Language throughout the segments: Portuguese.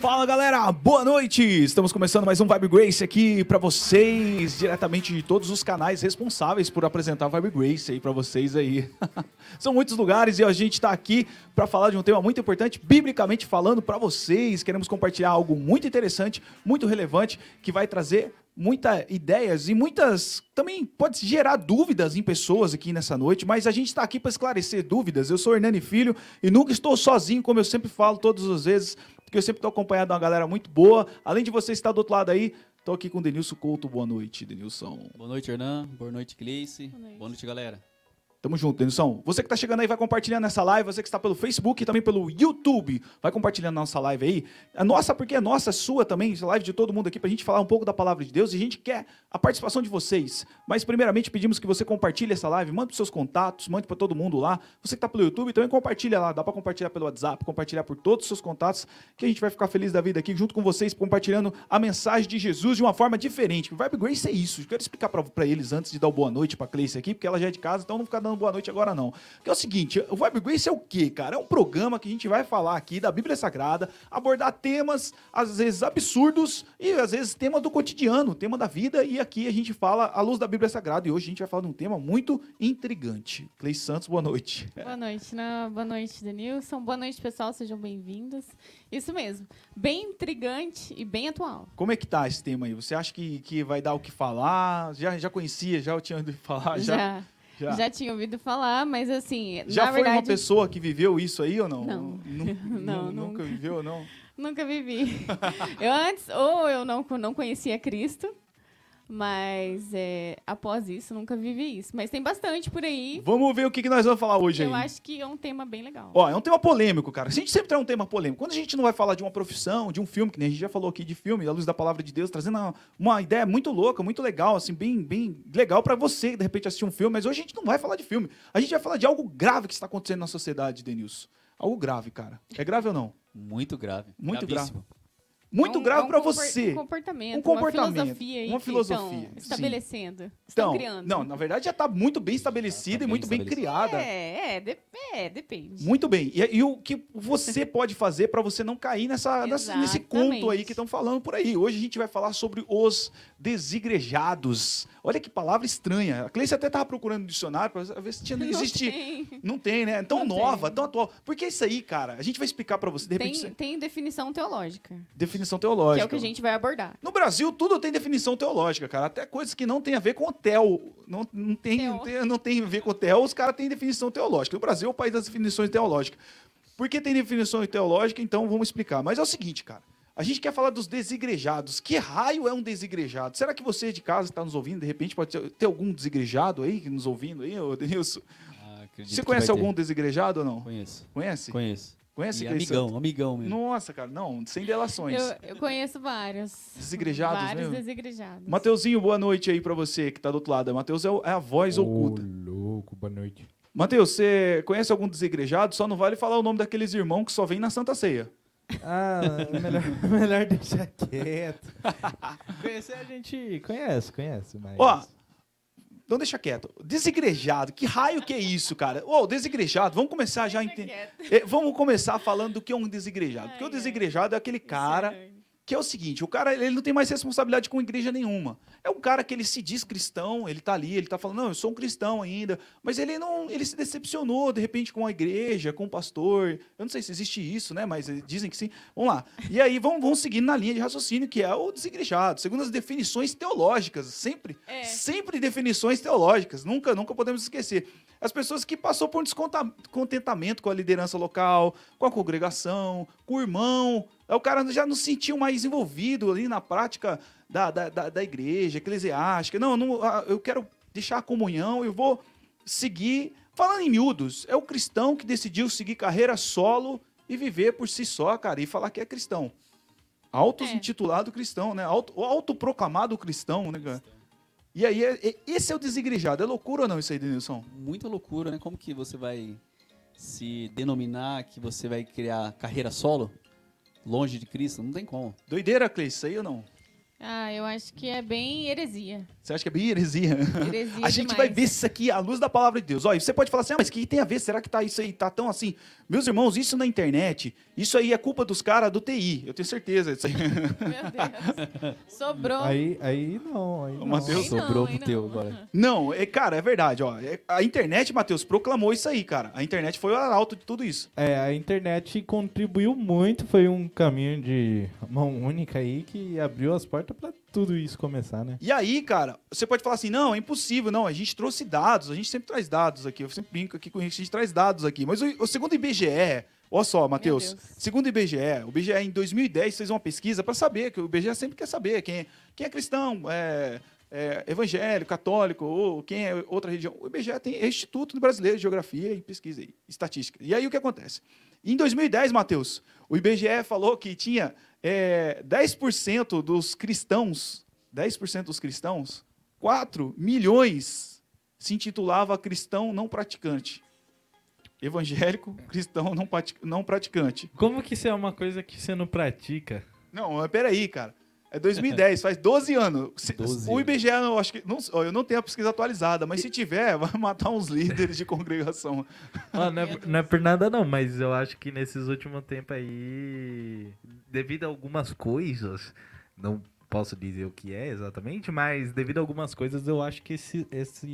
Fala galera, boa noite! Estamos começando mais um Vibe Grace aqui pra vocês, diretamente de todos os canais responsáveis por apresentar Vibe Grace aí pra vocês aí. São muitos lugares e a gente tá aqui pra falar de um tema muito importante, biblicamente falando pra vocês. Queremos compartilhar algo muito interessante, muito relevante, que vai trazer muitas ideias e muitas também pode gerar dúvidas em pessoas aqui nessa noite, mas a gente está aqui para esclarecer dúvidas. Eu sou Hernani Filho e nunca estou sozinho, como eu sempre falo todas as vezes, porque eu sempre estou acompanhado de uma galera muito boa. Além de você estar do outro lado aí, estou aqui com o Denilson Couto. Boa noite, Denilson. Boa noite, Hernan. Boa noite, Cleice. Boa noite. Boa noite, galera. Tamo junto, Denilson. Você que tá chegando aí, vai compartilhando essa live. Você que está pelo Facebook e também pelo YouTube, vai compartilhando a nossa live aí. A nossa, porque é nossa, é sua também, essa live de todo mundo aqui, pra gente falar um pouco da palavra de Deus. E a gente quer a participação de vocês. Mas, primeiramente, pedimos que você compartilhe essa live, mande pros seus contatos, mande para todo mundo lá. Você que tá pelo YouTube, também compartilha lá. Dá para compartilhar pelo WhatsApp, compartilhar por todos os seus contatos, que a gente vai ficar feliz da vida aqui junto com vocês, compartilhando a mensagem de Jesus de uma forma diferente. Vibe Grace é isso. Eu quero explicar para eles antes de dar o boa noite pra Cleice aqui, porque ela já é de casa, então não ficar dando boa noite agora não. Que é o seguinte, o Vibe Grace é o quê, cara? É um programa que a gente vai falar aqui da Bíblia Sagrada, abordar temas, às vezes absurdos, e às vezes temas do cotidiano, tema da vida, e aqui a gente fala à luz da Bíblia Sagrada, e hoje a gente vai falar de um tema muito intrigante. Cleice Santos, boa noite. Boa noite, né? Boa noite, Denilson. Boa noite, pessoal. Sejam bem-vindos. Isso mesmo. Bem intrigante e bem atual. Como é que tá esse tema aí? Você acha que, que vai dar o que falar? Já, já conhecia, já tinha ouvido falar? Já, já, já. tinha ouvido falar, mas assim, Já foi verdade... uma pessoa que viveu isso aí ou não? Não. Não, nunca nunca. viveu ou não? Nunca vivi. eu antes, ou eu não, não conhecia Cristo, mas é, após isso, nunca vivi isso. Mas tem bastante por aí. Vamos ver o que, que nós vamos falar hoje Eu aí. acho que é um tema bem legal. Ó, é um tema polêmico, cara. A gente sempre traz um tema polêmico. Quando a gente não vai falar de uma profissão, de um filme, que nem a gente já falou aqui de filme, à luz da palavra de Deus, trazendo uma, uma ideia muito louca, muito legal, assim, bem, bem legal pra você, de repente, assistir um filme. Mas hoje a gente não vai falar de filme. A gente vai falar de algo grave que está acontecendo na sociedade, Denilson. Algo grave, cara. É grave ou não? Muito grave. Muito Gravíssimo. Muito É um- grave é um pra compor- você. Um comportamento, Um comportamento, uma filosofia aí uma que filosofia, sim. estabelecendo. Estão Então, criando. não, na verdade já está muito bem estabelecida Tá e bem muito bem criada. É, é, de- é, depende. Muito bem. E, e o que você pode fazer para você não cair nessa, nessa- nesse conto aí que estão falando por aí? Hoje a gente vai falar sobre os desigrejados. Olha que palavra estranha. A Cleice até estava procurando no dicionário para ver se tinha, Não existe. tem. Não tem, né? Tão Não nova, tem. tão atual. Porque isso aí, cara, a gente vai explicar para você, de Tem, repente, você- tem definição teológica, definição que teológica. é o que a gente vai abordar. No Brasil, tudo tem definição teológica, cara. Até coisas que não tem a ver com hotel. Não, não, tem, Teo. não, tem, não tem a ver com hotel, os caras têm definição teológica. O Brasil é o país das definições teológicas. Por que tem definição teológica? Então vamos explicar. Mas é o seguinte, cara. A gente quer falar dos desigrejados. Que raio é um desigrejado? Será que você de casa está nos ouvindo? De repente pode ter, ter algum desigrejado aí nos ouvindo aí, ô Denilson? Ah, acredito Você que conhece vai ter. algum desigrejado ou não? Conheço. Conhece? Conheço. Conhece? E amigão, amigão mesmo. Nossa, cara, não, sem delações. Eu, eu conheço vários. Desigrejados Vários mesmo? desigrejados. Mateuzinho, boa noite aí pra você que tá do outro lado. Mateus é, o- é a voz oculta. louco, boa noite. Mateus, você conhece algum desigrejado? Só não vale falar o nome daqueles irmãos que só vem na Santa Ceia. Ah, melhor, melhor deixar quieto. Conhecer a gente conhece, conhece, mas... Ó, Então deixa quieto. Desigrejado, que raio que é isso, cara? Ô, desigrejado, vamos começar já entender. É, Vamos começar falando do que é um desigrejado. Porque o Ai, ai. desigrejado é aquele cara Isso que é o seguinte, o cara ele não tem mais responsabilidade com igreja nenhuma. É um cara que ele se diz cristão, ele tá ali, ele tá falando, não, eu sou um cristão ainda, mas ele não, ele se decepcionou de repente com a igreja, com o pastor. Eu não sei se existe isso, né, mas dizem que sim. Vamos lá. E aí vamos, vamos seguindo na linha de raciocínio que é o desigrejado, segundo as definições teológicas, sempre, É. sempre definições teológicas, nunca, nunca podemos esquecer. As pessoas que passou por um descontentamento com a liderança local, com a congregação, com o irmão, Aí o cara já não se sentiu mais envolvido ali na prática da, da, da, da igreja, eclesiástica. Não, não, ah, eu quero deixar a comunhão, eu vou seguir. Falando em miúdos, é o cristão que decidiu seguir carreira solo e viver por si só, cara, e falar que é cristão. Auto-intitulado cristão, né? Auto, o autoproclamado cristão, né, cara? E aí, é- é- esse é o desigrejado. É loucura ou não isso aí, Denilson? Muita loucura, né? Como que você vai se denominar que você vai criar carreira solo? Longe de Cristo? Não tem como. Doideira, Cleice, isso aí ou não? Ah, eu acho que é bem heresia. Você acha que é bem heresia? Heresia A gente demais. vai ver isso aqui à luz da palavra de Deus. Olha, você pode falar assim, ah, mas o que tem a ver? Será que tá isso aí tá tão assim? Meus irmãos, isso na internet, isso aí é culpa dos caras do TI. Eu tenho certeza disso aí. Meu Deus. Sobrou. Aí, aí não, aí O não. Mateus- Aí não, Sobrou aí pro teu não. agora. Não, é, cara, é verdade, ó. É- A internet, Matheus, proclamou isso aí, cara. A internet foi o arauto de tudo isso. É, a internet contribuiu muito, foi um caminho de mão única aí que abriu as portas pra tudo isso começar, né? E aí, cara, você pode falar assim, não, é impossível, não, a gente trouxe dados, a gente sempre traz dados aqui, eu sempre brinco aqui com isso, a gente traz dados aqui, mas o, o segundo IBGE, olha só, Matheus, segundo IBGE, o IBGE em 2010 fez uma pesquisa para saber, que o IBGE sempre quer saber quem, quem é cristão, é, é evangélico, católico, ou quem é outra religião. O IBGE tem é Instituto Brasileiro de Geografia e Pesquisa e Estatística. E aí o que acontece? Em 2010, Matheus, o IBGE falou que tinha é, 10% dos cristãos, 10% dos cristãos, 4 milhões se intitulava cristão não praticante. Evangélico, cristão não, prati- não praticante. Como que isso é uma coisa que você não pratica? Não, mas peraí, cara. É 2010, faz 12 anos. Se- 12 o IBGE, eu acho que. Não, eu não tenho a pesquisa atualizada, mas se tiver, vai matar uns líderes de congregação. Ah, não, é, não é por nada não, mas eu acho que nesses últimos tempos aí, devido a algumas coisas, não posso dizer o que é exatamente, mas devido a algumas coisas eu acho que esse, esse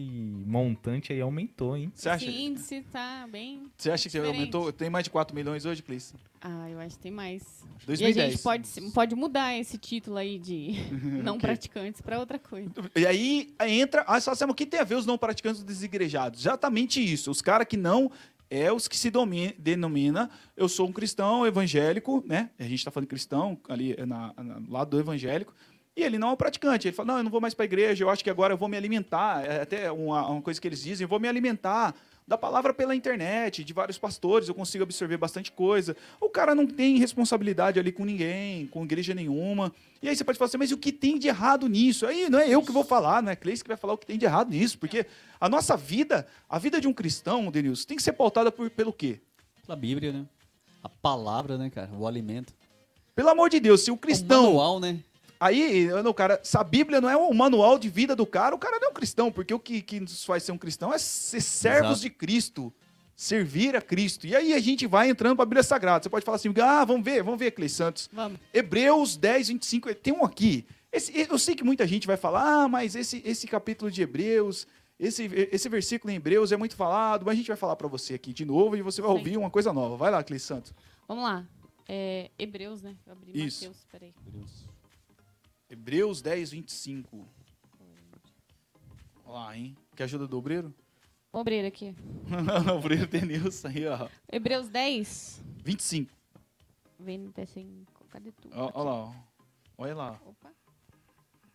montante aí aumentou, hein? Você acha, Esse índice tá bem. você acha que diferente. aumentou? Tem mais de 4 milhões hoje, Cleice? Ah, eu acho que tem mais. E a 2010. gente pode, pode mudar esse título aí de não Ok. praticantes pra outra coisa. E aí aí entra. Ah, só o que tem a ver os não praticantes desigrejados? Exatamente isso. Os caras que não. É os que se domi- denomina, eu sou um cristão evangélico, né? A gente está falando cristão ali na, na- lado do evangélico. E ele não é um praticante. Ele fala: não, eu não vou mais para a igreja, eu acho que agora eu vou me alimentar. É até uma, uma coisa que eles dizem: eu vou me alimentar da palavra pela internet, de vários pastores, eu consigo absorver bastante coisa. O cara não tem responsabilidade ali com ninguém, com igreja nenhuma. E aí você pode falar assim, mas o que tem de errado nisso? Aí não é eu que vou falar, não é Cleice que vai falar o que tem de errado nisso, porque a nossa vida, a vida de um cristão, Denilson, tem que ser pautada por, pelo quê? Pela Bíblia, né? A palavra, né, cara? O alimento. Pelo amor de Deus, se o O cristão. manual, né? Aí, não, cara, se a Bíblia não é o manual de vida do cara, o cara não é um cristão, porque o que, que nos faz ser um cristão é ser servos Exato. de Cristo, servir a Cristo. E aí a gente vai entrando para a Bíblia Sagrada. Você pode falar assim, ah, vamos ver, vamos ver, Cleis Santos. Vamos. Hebreus 10, 25, tem um aqui. Esse- eu sei que muita gente vai falar, ah, mas esse, esse capítulo de Hebreus, esse, esse versículo em Hebreus é muito falado, mas a gente vai falar para você aqui de novo e você vai Sim. ouvir uma coisa nova. Vai lá, Cleis Santos. Vamos lá. É, Hebreus, né? Eu abri Isso. Mateus, peraí. Hebreus 10, 25. Olha lá, hein? Que ajuda do obreiro? Abrir aqui. o obreiro Denilson aí, ó. Hebreus 10, 25. 25. Cadê tu? Ó, Olha lá, ó. Olha lá. Opa.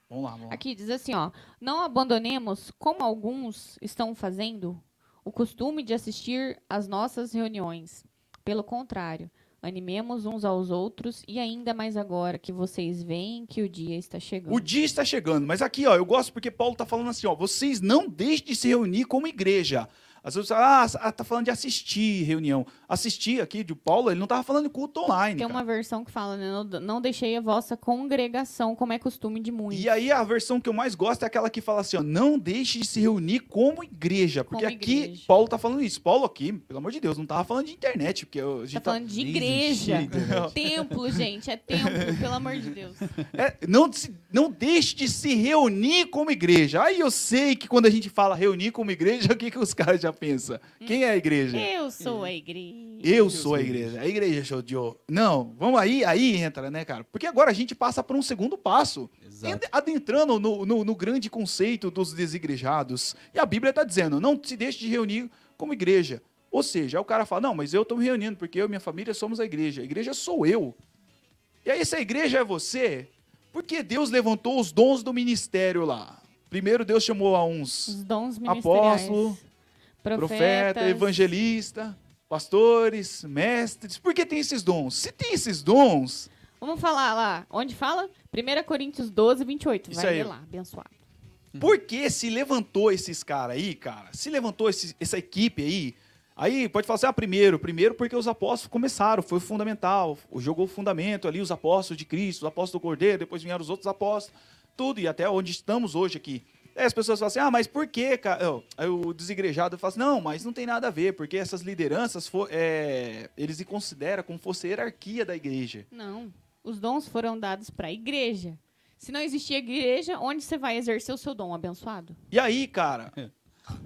Vamos lá, vamos lá. Aqui diz assim, ó. Não abandonemos, como alguns estão fazendo, o costume de assistir às nossas reuniões. Pelo contrário, animemos uns aos outros e ainda mais agora que vocês veem que o dia está chegando. O dia está chegando, mas aqui, ó, eu gosto porque Paulo está falando assim, ó, vocês não deixem de se reunir como igreja. Às vezes, ah, ah, tá falando de assistir reunião. Assistir aqui de Paulo, ele não tava falando de culto online. Tem cara. uma versão que fala, né? Não, não deixei a vossa congregação, como é costume de muitos. E aí a versão que eu mais gosto é aquela que fala assim, ó, não deixe de se reunir como igreja, porque Como aqui igreja. Paulo tá falando isso. Paulo aqui, pelo amor de Deus, não tava falando de internet, porque a gente Tá tá- falando de igreja. internet. Templo, gente. É templo, pelo amor de Deus. É, não, não deixe de se reunir como igreja. Aí eu sei que quando a gente fala reunir como igreja, o que, que os caras já pensam? Quem é a igreja? Eu sou a igreja. Eu sou a igreja. A igreja show de. Não, vamos aí, aí entra, né, cara? Porque agora a gente passa por um segundo passo. Exato. Adentrando no, no, no grande conceito dos desigrejados. E a Bíblia está dizendo: não se deixe de reunir como igreja. Ou seja, aí o cara fala: não, mas eu estou me reunindo porque eu e minha família somos a igreja. A igreja sou eu. E aí, se a igreja é você, por que Deus levantou os dons do ministério lá? Primeiro, Deus chamou a uns Os profeta, evangelista, pastores, mestres. Por que tem esses dons? Se tem esses dons, Vamos falar lá. Onde fala? 1 Coríntios 12, 28. Isso Vai aí. ler lá, abençoado. por que se levantou esses caras aí, cara? Se levantou esse- essa equipe aí, Aí pode falar assim, ah, primeiro, primeiro porque os apóstolos começaram, foi fundamental, jogou o fundamento ali, os apóstolos de Cristo, os apóstolos do Cordeiro, depois vieram os outros apóstolos, tudo, e até onde estamos hoje aqui. Aí as pessoas falam assim, ah, mas por que, cara? Aí o desigrejado fala assim, não, mas não tem nada a ver, porque essas lideranças, for, é, eles se consideram como fosse a hierarquia da igreja. Não, os dons foram dados para a igreja. Se não existia igreja, onde você vai exercer o seu dom abençoado? E aí, cara,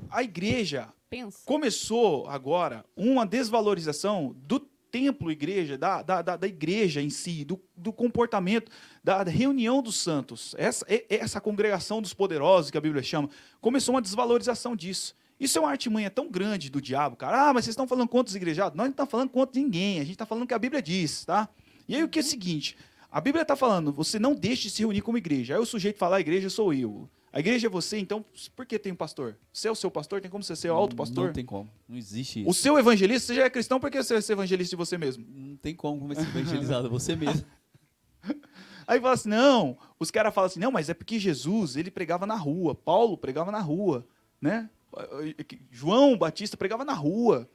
a igreja Pensa. começou agora uma desvalorização do templo igreja, da, da, da, igreja em si, do, do comportamento, da reunião dos santos. Essa, essa congregação dos poderosos, que a Bíblia chama, começou uma desvalorização disso. Isso é uma artimanha tão grande do diabo, cara. Ah, mas vocês estão falando contra os igrejados? Nós não estamos falando contra ninguém. A gente está falando o que a Bíblia diz, tá? E aí o que é o seguinte: a Bíblia está falando, você não deixe de se reunir como igreja. Aí o sujeito fala, a igreja sou eu. A igreja é você, então por que tem um pastor? Você é o seu pastor? Tem como você ser o alto pastor? Não tem como. Não existe isso. O seu evangelista, você já é cristão, por que você vai ser evangelista de você mesmo? Não tem como como ser evangelizado. Você mesmo. Aí fala assim, não, os caras falam assim, não, mas é porque Jesus, ele pregava na rua, Paulo pregava na rua, né? João Batista pregava na rua.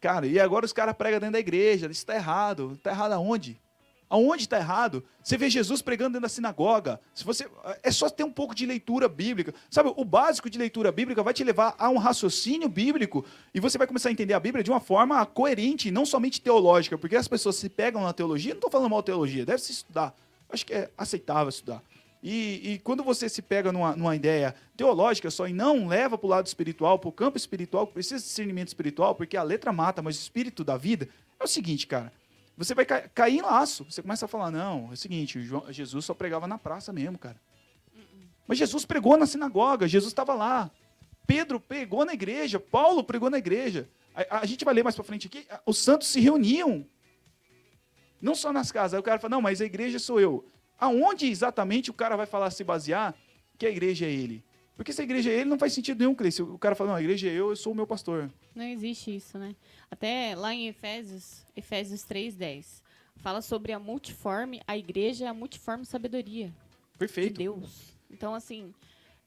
Cara, e agora os caras pregam dentro da igreja, isso está errado. Está errado aonde? Aonde está errado? Você vê Jesus pregando dentro da sinagoga. Se você é só ter um pouco de leitura bíblica. Sabe, o básico de leitura bíblica vai te levar a um raciocínio bíblico e você vai começar a entender a Bíblia de uma forma coerente, não somente teológica, porque as pessoas se pegam na teologia, não estou falando mal de teologia, deve se estudar. Acho que é aceitável estudar. E, e quando você se pega numa, numa ideia teológica só e não leva para o lado espiritual, para o campo espiritual, que precisa de discernimento espiritual, porque a letra mata, mas o espírito da vida, é o seguinte, cara. Você vai ca- cair em laço. Você começa a falar, não, é o seguinte, João- Jesus só pregava na praça mesmo, cara. Mas Jesus pregou na sinagoga, Jesus estava lá. Pedro pregou na igreja, Paulo pregou na igreja. A, a gente vai ler mais para frente aqui, os santos se reuniam. Não só nas casas. Aí o cara fala, não, mas a igreja sou eu. Aonde exatamente o cara vai falar, se basear, que a igreja é ele? Porque se a igreja é ele, não faz sentido nenhum, Cleice. O cara fala, não, a igreja é eu, eu sou o meu pastor. Não existe isso, né? Até lá em Efésios, Efésios 3:10, fala sobre a multiforme, a igreja é a multiforme sabedoria de Perfeito. Deus. Então, assim,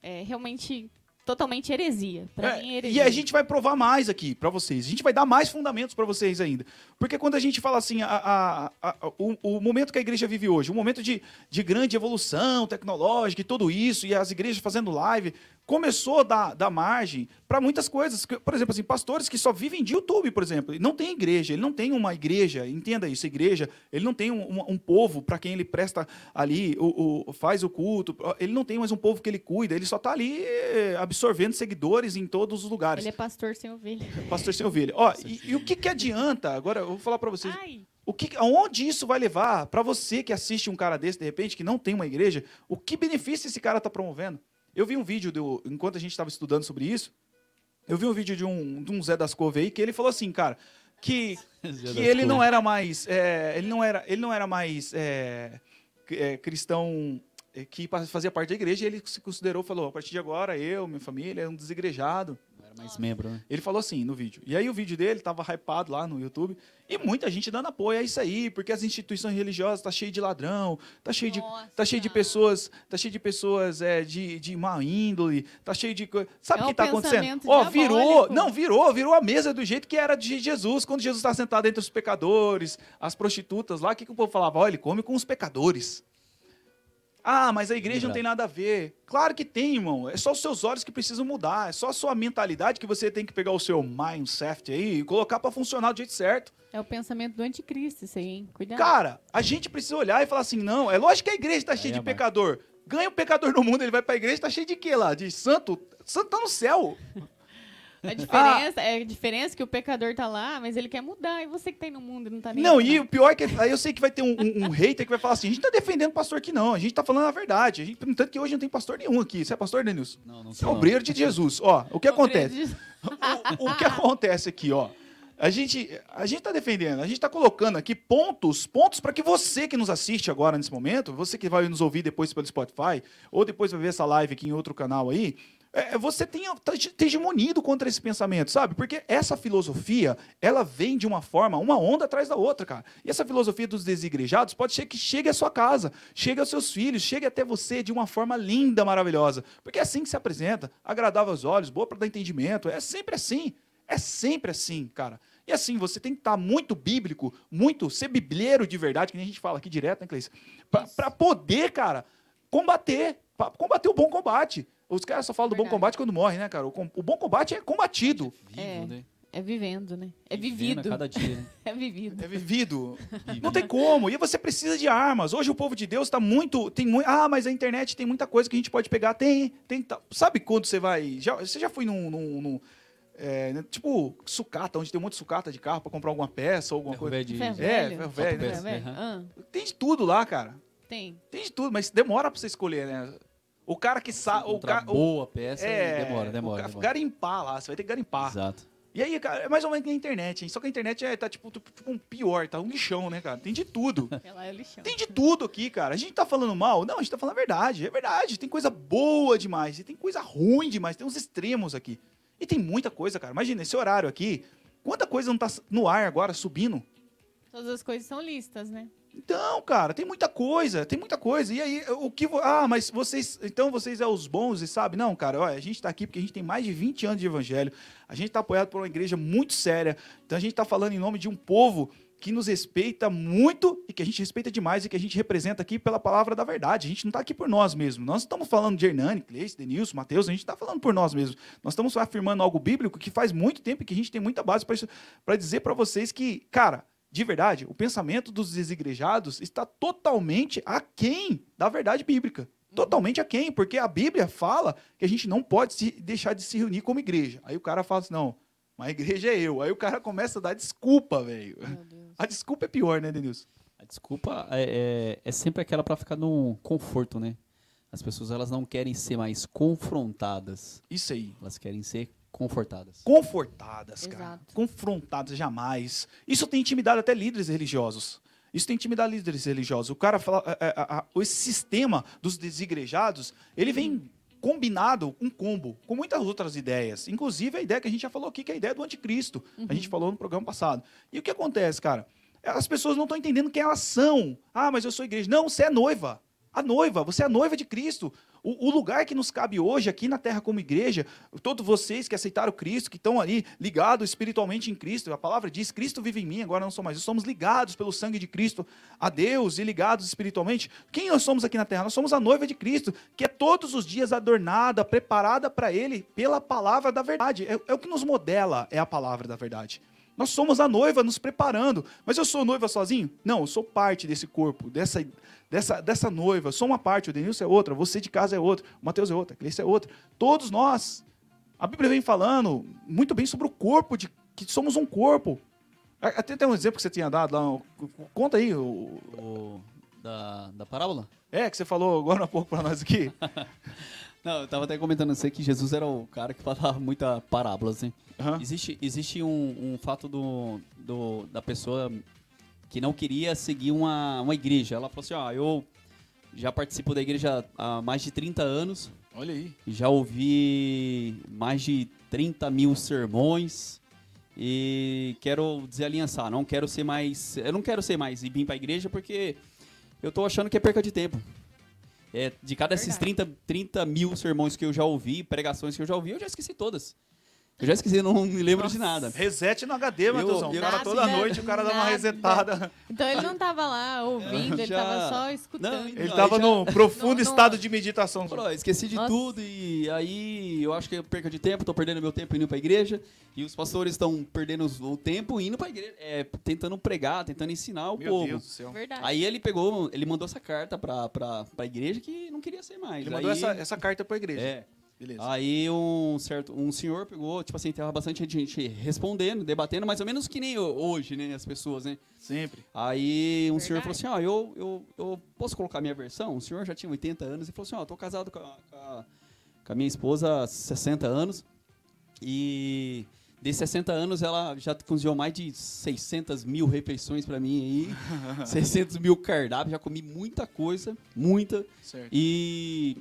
é realmente totalmente heresia. É, mim é e heresia. a gente vai provar mais aqui para vocês. A gente vai dar mais fundamentos para vocês ainda. Porque quando a gente fala assim, a- a- a- o, o momento que a igreja vive hoje, um momento de, de grande evolução tecnológica e tudo isso, e as igrejas fazendo live, começou a dar, dar margem para muitas coisas. Por exemplo, assim, pastores que só vivem de YouTube, por exemplo. Ele não tem igreja, ele não tem uma igreja, entenda isso, igreja, ele não tem um, um- um povo para quem ele presta ali, o, o- faz o culto, ele não tem mais um povo que ele cuida, ele só está ali eh, absorvendo seguidores em todos os lugares. Ele é pastor sem ovelha. Pastor sem ovelha. Ó, e, e o que, que adianta? Agora, eu vou falar para vocês. Ai, O que, aonde isso vai levar para você que assiste um cara desse, de repente, que não tem uma igreja? O que benefício esse cara está promovendo? Eu vi um vídeo, do, enquanto a gente estava estudando sobre isso, eu vi um vídeo de um, de um Zé das Couve aí, que ele falou assim, cara, que, que ele não era mais. é, ele não era, ele não era mais é, é, cristão que pa- fazia parte da igreja, e ele se considerou, falou, a partir de agora, eu, minha família, é um desigrejado. Não era mais membro, né? Ele falou assim no vídeo. E aí o vídeo dele tava hypado lá no YouTube. E muita gente dando apoio a isso aí, porque as instituições religiosas tá cheio de ladrão, tá cheio de, tá cheio de pessoas, tá cheio de pessoas é, de, de má índole, tá cheio de coisa. Sabe É o que um tá acontecendo? Ó, virou, diabólico. não, virou, virou a mesa do jeito que era de Jesus, quando Jesus está sentado entre os pecadores, as prostitutas lá, o que, que o povo falava? Ó, ele come com os pecadores. Ah, mas a igreja não tem nada a ver. Claro que tem, irmão. É só os seus olhos que precisam mudar. É só a sua mentalidade que você tem que pegar o seu mindset aí e colocar para funcionar do jeito certo. é o pensamento do anticristo isso aí, hein? Cuidado. Cara, a gente precisa olhar e falar assim: não, é lógico que a igreja está cheia de amar. pecador. Ganha um pecador no mundo, ele vai para a igreja, tá cheio de quê lá? De santo? Santo tá no céu. A diferença, é a diferença que o pecador tá lá, mas ele quer mudar. E você que tá aí no mundo e não tá nem Não, aí, e o pior é que aí eu sei que vai ter um, um, um hater que vai falar assim: a gente tá defendendo pastor aqui, não. A gente tá falando a verdade. A gente, no entanto que hoje não tem pastor nenhum aqui. Você é pastor, Denilson? Não, não é sou. não. obreiro de Jesus. Ó, o que acontece? Obreiro o, o que acontece aqui, ó? A gente, a gente tá defendendo, a gente tá colocando aqui pontos, pontos para que você que nos assiste agora nesse momento, você que vai nos ouvir depois pelo Spotify, ou depois vai ver essa live aqui em outro canal aí, é, você tenha tá esteja munido contra esse pensamento, sabe? Porque essa filosofia, ela vem de uma forma, uma onda atrás da outra, cara. E essa filosofia dos desigrejados pode ser que chegue à sua casa, chegue aos seus filhos, chegue até você de uma forma linda, maravilhosa. Porque é assim que se apresenta, agradável aos olhos, boa para dar entendimento, é sempre assim. É sempre assim, cara. E assim, você tem que estar muito bíblico, muito ser biblieiro de verdade, que nem a gente fala aqui direto, né, Cleice? Pra poder, cara, combater. Pra combater o bom combate. Os caras só falam do bom Verdade. combate quando morrem, né, cara? O, com- o bom combate é combatido. Vivo, É. né? É vivendo, né? É Vivendo vivido. a cada dia, né? É vivido. É vivido. Vivido. Não tem como. E você precisa de armas. Hoje o povo de Deus está muito. Tem muito. Ah, mas a internet tem muita coisa que a gente pode pegar. Tem. tem tá- Sabe quando você vai. Já, você já foi num. num- num, é, né, tipo, sucata, onde tem um monte de sucata de carro para comprar alguma peça ou alguma Ferro coisa. velho de- É, velho? ferro velho, né? Velho? Tem de tudo lá, cara. tem. Tem de tudo, mas demora pra você escolher, né? O cara que sabe. O cara. o- boa peça, é, demora, o demora. ca- demora. Garimpar lá, você vai ter que garimpar. Exato. E aí, cara, é mais ou menos que a internet, hein? Só que a internet é, tá tipo, tipo um pior, tá um lixão, né, cara? Tem de tudo. Ela é o lixão. Tem de tudo aqui, cara. A gente tá falando mal? Não, a gente tá falando a verdade. É verdade. Tem coisa boa demais. E tem coisa ruim demais. Tem uns extremos aqui. E tem muita coisa, cara. Imagina, esse horário aqui. Quanta coisa não tá no ar agora, subindo? Todas as coisas são listas, né? Então, cara, tem muita coisa, tem muita coisa. E aí, o que. vo- Ah, mas vocês. Então vocês é os bons e sabe? Não, cara, olha, a gente tá aqui porque a gente tem mais de 20 anos de evangelho. A gente tá apoiado por uma igreja muito séria. Então a gente tá falando em nome de um povo que nos respeita muito e que a gente respeita demais e que a gente representa aqui pela palavra da verdade. A gente não tá aqui por nós mesmos. Nós estamos falando de Hernani, Cleice, Denilson, Mateus, a gente tá falando por nós mesmos. Nós estamos afirmando algo bíblico que faz muito tempo que a gente tem muita base para dizer para vocês que, cara, de verdade, o pensamento dos desigrejados está totalmente aquém da verdade bíblica. Totalmente aquém, porque a Bíblia fala que a gente não pode se deixar de se reunir como igreja. Aí o cara fala assim, não, mas a igreja é eu. Aí o cara começa a dar desculpa, velho. A desculpa é pior, né, Denilson? A desculpa é, é, é sempre aquela pra ficar no conforto, né? As pessoas elas não querem ser mais confrontadas, Isso aí. elas querem ser confortadas. Confortadas, cara. Exato. Confrontadas jamais. Isso tem intimidado até líderes religiosos. Isso tem intimidado líderes religiosos. O cara fala. é, é, é, é, esse sistema dos desigrejados, ele vem combinado, um combo, com muitas outras ideias. Inclusive a ideia que a gente já falou aqui, que é a ideia do anticristo. A gente falou no programa passado. E o que acontece, cara? As pessoas não estão entendendo quem elas são. Ah, mas eu sou igreja. Não, você é noiva. A noiva, você é a noiva de Cristo. O, o lugar que nos cabe hoje aqui na terra como igreja, todos vocês que aceitaram Cristo, que estão ali ligados espiritualmente em Cristo, a palavra diz: Cristo vive em mim, agora não sou mais. Somos ligados pelo sangue de Cristo a Deus e ligados espiritualmente. Quem nós somos aqui na terra? Nós somos a noiva de Cristo, que é todos os dias adornada, preparada para Ele pela palavra da verdade. É, é o que nos modela, é a palavra da verdade. Nós somos a noiva nos preparando. Mas eu sou noiva sozinho? Não, eu sou parte desse corpo, dessa, dessa, dessa noiva. Eu sou uma parte, o Denilson é outra, você de casa é outra, o Mateus é outra, a Cleice é outra. Todos nós. A Bíblia vem falando muito bem sobre o corpo, de que somos um corpo. Até tem um exemplo que você tinha dado lá. Conta aí. o- O, da, da parábola? É, que você falou agora há pouco para nós aqui. Não, eu tava até comentando assim que Jesus era o cara que falava muita parábolas, né? Aham. Existe, existe um, um fato do, do, da pessoa que não queria seguir uma, uma igreja. Ela falou assim, ó, eu já participo da igreja há mais de 30 anos, Olha aí. já ouvi mais de 30 mil sermões e quero desaliançar, não quero ser mais... Eu não quero ser mais e vir pra igreja porque eu tô achando que é perca de tempo. É, de cada esses 30, 30 mil sermões que eu já ouvi, pregações que eu já ouvi, eu já esqueci todas. Eu já esqueci, não me lembro de nada. Reset no HD, Matheusão. O eu- cara Nada, toda noite, o cara dá uma nada. resetada. Então ele não tava lá ouvindo, ele já- tava só escutando. Não, Ele Não, tava já- num profundo Não, não- estado de meditação. "Ó, esqueci de Nossa. tudo e aí eu acho que é perca de tempo, tô perdendo meu tempo indo pra igreja e os pastores estão perdendo o tempo indo pra igreja, é, tentando pregar, tentando ensinar o Meu povo. Deus do céu. Verdade. Aí ele pegou, ele mandou essa carta pra, pra, pra igreja que não queria ser mais. Ele mandou Aí- essa, essa carta pra igreja. É. Beleza. Aí um certo, um senhor pegou, tipo assim, tava bastante gente respondendo, debatendo, mais ou menos que nem hoje, né, as pessoas, né? Sempre. Aí um senhor falou Verdade. assim, ó, eu, eu, eu posso colocar minha versão? O senhor já tinha 80 anos e falou assim, ó, eu tô casado com a, com a- com a minha esposa há 60 anos e desses 60 anos ela já cozinhou mais de 600 mil refeições pra mim aí, 600 mil cardápios, já comi muita coisa, muita, Certo. e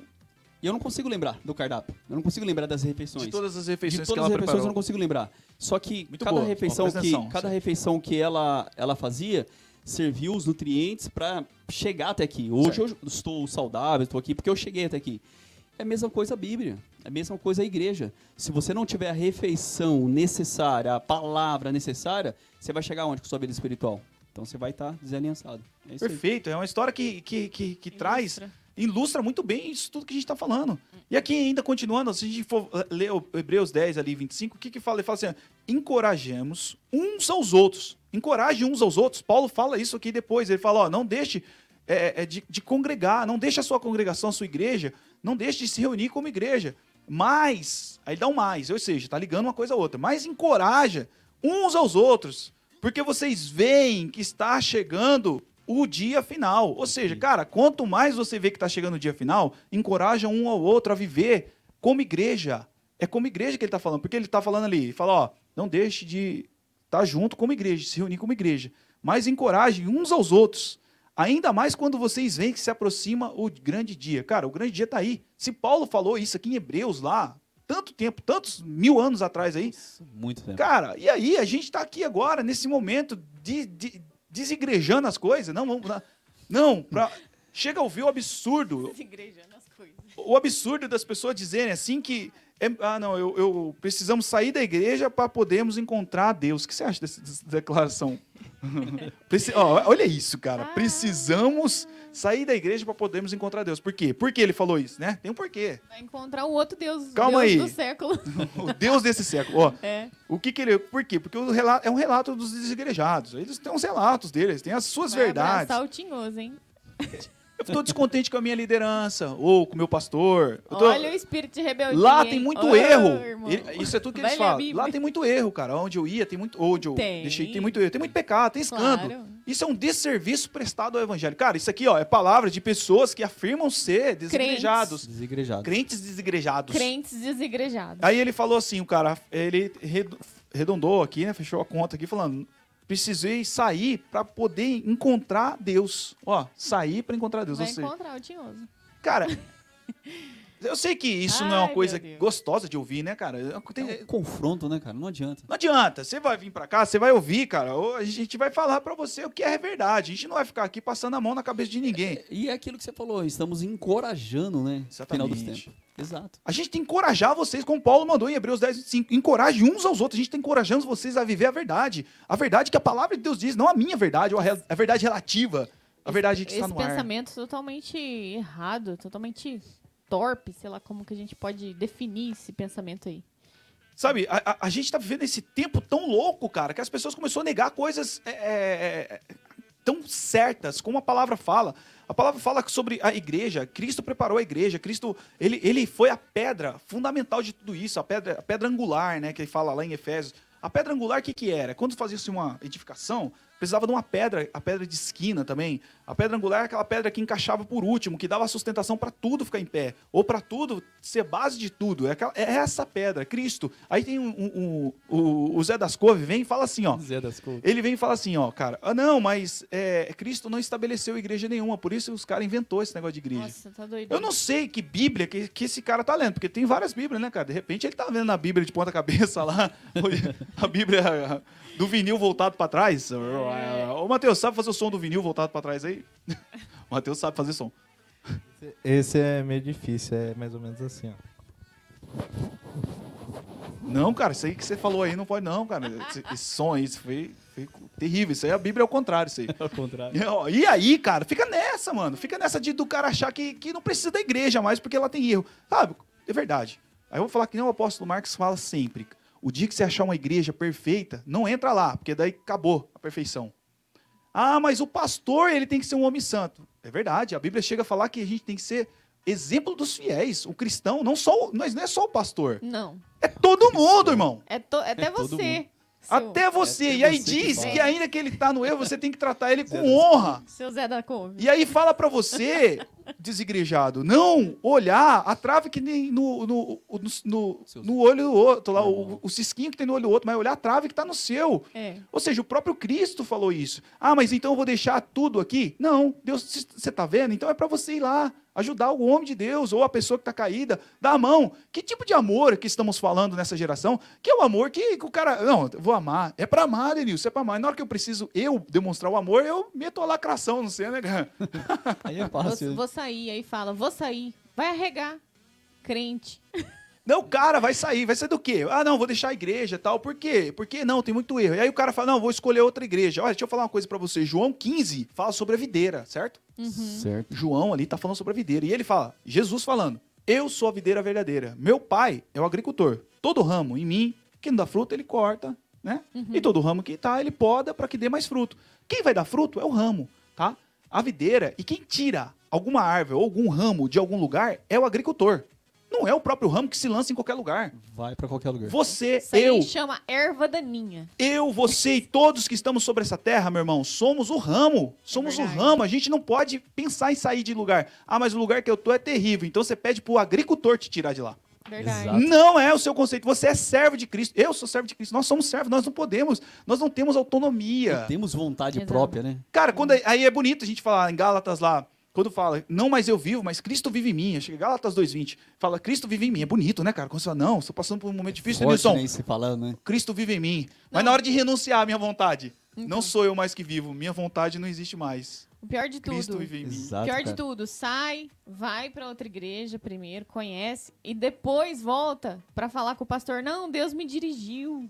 eu não consigo lembrar do cardápio, eu não consigo lembrar das refeições. De todas as De refeições todas que as ela refeições eu preparou. não consigo lembrar. Só que Muito cada boa. refeição que cada certo. refeição que ela ela fazia serviu os nutrientes para chegar até aqui. Hoje eu estou saudável, estou aqui porque eu cheguei até aqui. É a mesma coisa a Bíblia, é a mesma coisa a igreja. Se você não tiver a refeição necessária, a palavra necessária, você vai chegar onde com sua vida espiritual? Então você vai estar desaliançado. É isso aí. Perfeito, é uma história que, que, que, que traz, Ilustra. muito bem isso tudo que a gente está falando. E aqui ainda continuando, se a gente for eh, ler o Hebreus 10 ali, 25, o que que fala? Ele fala assim, encorajemos uns aos outros. Encoraje uns aos outros. Paulo fala isso aqui depois, ele fala, ó, não deixe é, de, de congregar, não deixe a sua congregação, a sua igreja, não deixe de se reunir como igreja. Mas, aí dá um mais, ou seja, tá ligando uma coisa a outra, mas encoraja uns aos outros, porque vocês veem que está chegando o dia final. Ou seja, cara, quanto mais você vê que está chegando o dia final, encoraja um ao outro a viver como igreja. É como igreja que ele está falando, porque ele está falando ali, ele fala, ó, não deixe de estar junto como igreja, de se reunir como igreja, mas encoraje uns aos outros. Ainda mais quando vocês veem que se aproxima o grande dia. Cara, o grande dia está aí. Se Paulo falou isso aqui em Hebreus lá, tanto tempo, tantos mil anos atrás aí, Muito tempo. Cara, e aí a gente tá aqui agora, nesse momento, de, de- desigrejando as coisas. Não, vamos. Não, pra, chega a ouvir o absurdo. Igreja nas coisas. O absurdo das pessoas dizerem assim que. É- ah, não, eu, eu- precisamos sair da igreja para podermos encontrar Deus. O que você acha dessa, dessa declaração? Preci- olha isso, cara. Ah. Precisamos sair da igreja para podermos encontrar Deus. Por quê? Por que ele falou isso, né? Tem um porquê. Vai encontrar o outro Deus, Calma Deus aí. do século. O Deus desse século. Ó, É. O que, que ele. Por quê? Porque o relato, é um relato dos desigrejados. Eles têm os relatos deles, têm as suas Vai verdades. abraçar o tinhoso, hein? Eu estou descontente com a minha liderança, ou com o meu pastor. Tô- Olha o espírito de rebeldia. Lá hein? tem muito Ô, erro. irmão. Isso é tudo que eles ler a falam. Bíblia. Lá tem muito erro, cara. Onde eu ia, tem muito. Onde eu Tem. deixei, tem muito erro. Tem muito pecado, tem escândalo. Claro. Isso é um desserviço prestado ao evangelho. Cara, isso aqui, ó, é palavra de pessoas que afirmam ser desigrejados. Desigrejados. Crentes desigrejados. Crentes desigrejados. Aí ele falou assim, o cara, ele redo- redondou aqui, né? Fechou a conta aqui, falando: precisei sair para poder encontrar Deus. Ó, sair para encontrar Deus. Vai Ou seja, encontrar o tinhoso. cara, eu sei que isso não é Ai, uma coisa Deus. gostosa de ouvir, né, cara? Tem- É um confronto, né, cara? Não adianta. Não adianta, você vai vir para cá, você vai ouvir, cara. ou A gente vai falar para você o que é verdade. A gente não vai ficar aqui passando a mão na cabeça de ninguém. E é aquilo que você falou, estamos encorajando, né? Final dos Exatamente. tempos. Exato. A gente tem que encorajar vocês, como Paulo mandou em Hebreus 10, 25. Encoraje uns aos outros. A gente está encorajando vocês a viver a verdade. A verdade que a palavra de Deus diz, não a minha verdade, ou a, re- a verdade relativa. A verdade que está Esse no ar. pensamento totalmente errado, totalmente torpe, sei lá como que a gente pode definir esse pensamento aí. Sabe, a, a- a gente está vivendo esse tempo tão louco, cara, que as pessoas começaram a negar coisas é, é, é, tão certas, como a palavra fala. A palavra fala sobre a igreja. Cristo preparou a igreja. Cristo, ele, ele foi a pedra fundamental de tudo isso, a pedra, a pedra angular, né, que ele fala lá em Efésios. A pedra angular, o que, que era? Quando fazia-se uma edificação, precisava de uma pedra, a pedra de esquina também. A pedra angular é aquela pedra que encaixava por último, que dava sustentação para tudo ficar em pé, ou para tudo ser base de tudo. É, aquela- é essa pedra, Cristo. Aí tem um, um- um- o, o Zé das Couve, vem e fala assim, ó. Zé das Couve. Ele vem e fala assim, ó, cara, ah, não, mas é, Cristo não estabeleceu igreja nenhuma, por isso os caras inventou esse negócio de igreja. Nossa, tá doido. Eu não sei que Bíblia que, que esse cara tá lendo, porque tem várias Bíblias, né, cara? De repente ele tá vendo a Bíblia de ponta cabeça lá, a Bíblia do vinil voltado pra trás. Ô, Matheus, sabe fazer o som do vinil voltado pra trás aí? O Matheus sabe fazer som. Esse é meio difícil, é mais ou menos assim, ó. Não, cara, isso aí que você falou aí não pode não, cara. Esse, esse som aí, isso foi, foi terrível. Isso aí a Bíblia é o contrário, isso aí. Ao contrário. E, ó, E aí, cara, fica nessa, mano. Fica nessa de do cara achar que, que não precisa da igreja mais porque ela tem erro. Sabe? É verdade. Aí eu vou falar que nem o apóstolo Marcos fala sempre. O dia que você achar uma igreja perfeita, não entra lá, porque daí acabou a perfeição. Ah, mas o pastor, ele tem que ser um homem santo. É verdade. A Bíblia chega a falar que a gente tem que ser exemplo dos fiéis. O cristão, não só, mas não é só o pastor. Não. É todo mundo, irmão. É, to- é até É todo você. Até você. até e aí você que diz fala. que ainda que ele tá no erro, você tem que tratar ele com honra. seu Zé da Couve. E aí fala pra você, desigrejado, não olhar a trave que tem no, no, no, no, olho do outro, lá, o, o cisquinho que tem no olho do outro, mas olhar a trave que tá no seu. É. Ou seja, o próprio Cristo falou isso. Ah, mas então eu vou deixar tudo aqui? Não, Deus, você tá vendo? Então é pra você ir lá, ajudar o homem de Deus ou a pessoa que tá caída, dar a mão. Que tipo de amor que estamos falando nessa geração? Que é o amor que, que o cara, não, vou amar. É pra amar, Denilson, é pra amar. E na hora que eu preciso eu demonstrar o amor, eu meto a lacração, não sei, né, cara? Aí é Vou, fácil. vou sair, aí fala, vou sair. Vai arregar. crente. Não, cara, vai sair. Vai sair do quê? Ah, não, vou deixar a igreja e tal. Por quê? Porque não, tem muito erro. E aí o cara fala, não, vou escolher outra igreja. Olha, deixa eu falar uma coisa pra você. João 15 fala sobre a videira, certo? Certo. João ali tá falando sobre a videira. E ele fala, Jesus falando, eu sou a videira verdadeira. Meu pai é o agricultor. Todo ramo em mim que não dá fruto, ele corta, né? E todo ramo que tá, ele poda para que dê mais fruto. Quem vai dar fruto é o ramo, tá? A videira. E quem tira alguma árvore ou algum ramo de algum lugar é o agricultor. Não é o próprio ramo que se lança em qualquer lugar. Vai pra qualquer lugar. Você, Isso aí eu, chama erva daninha. eu, você e todos que estamos sobre essa terra, meu irmão, somos o ramo. Somos o verdade. ramo. A gente não pode pensar em sair de lugar. Ah, mas o lugar que eu tô é terrível. Então você pede pro agricultor te tirar de lá. Verdade. Exato. Não é o seu conceito. Você é servo de Cristo. Eu sou servo de Cristo. Nós somos servos. Nós não podemos. Nós não temos autonomia. Não temos vontade Exato. própria, né? Cara, quando aí é bonito a gente falar em Gálatas lá, quando fala, não mais eu vivo, mas Cristo vive em mim. Chega Gálatas 2:20, fala Cristo vive em mim. É bonito, né, cara? Quando você fala, não, estou passando por um momento difícil, Forte, Nilson. né, isso falando, né? Cristo vive em mim. Mas Não. na hora de renunciar à minha vontade, não Então. sou eu mais que vivo, minha vontade não existe mais. O pior de Cristo tudo. vive em mim. Exato, Pior de cara. tudo, sai, vai pra outra igreja primeiro, conhece e depois volta pra falar com o pastor. Não, Deus me dirigiu.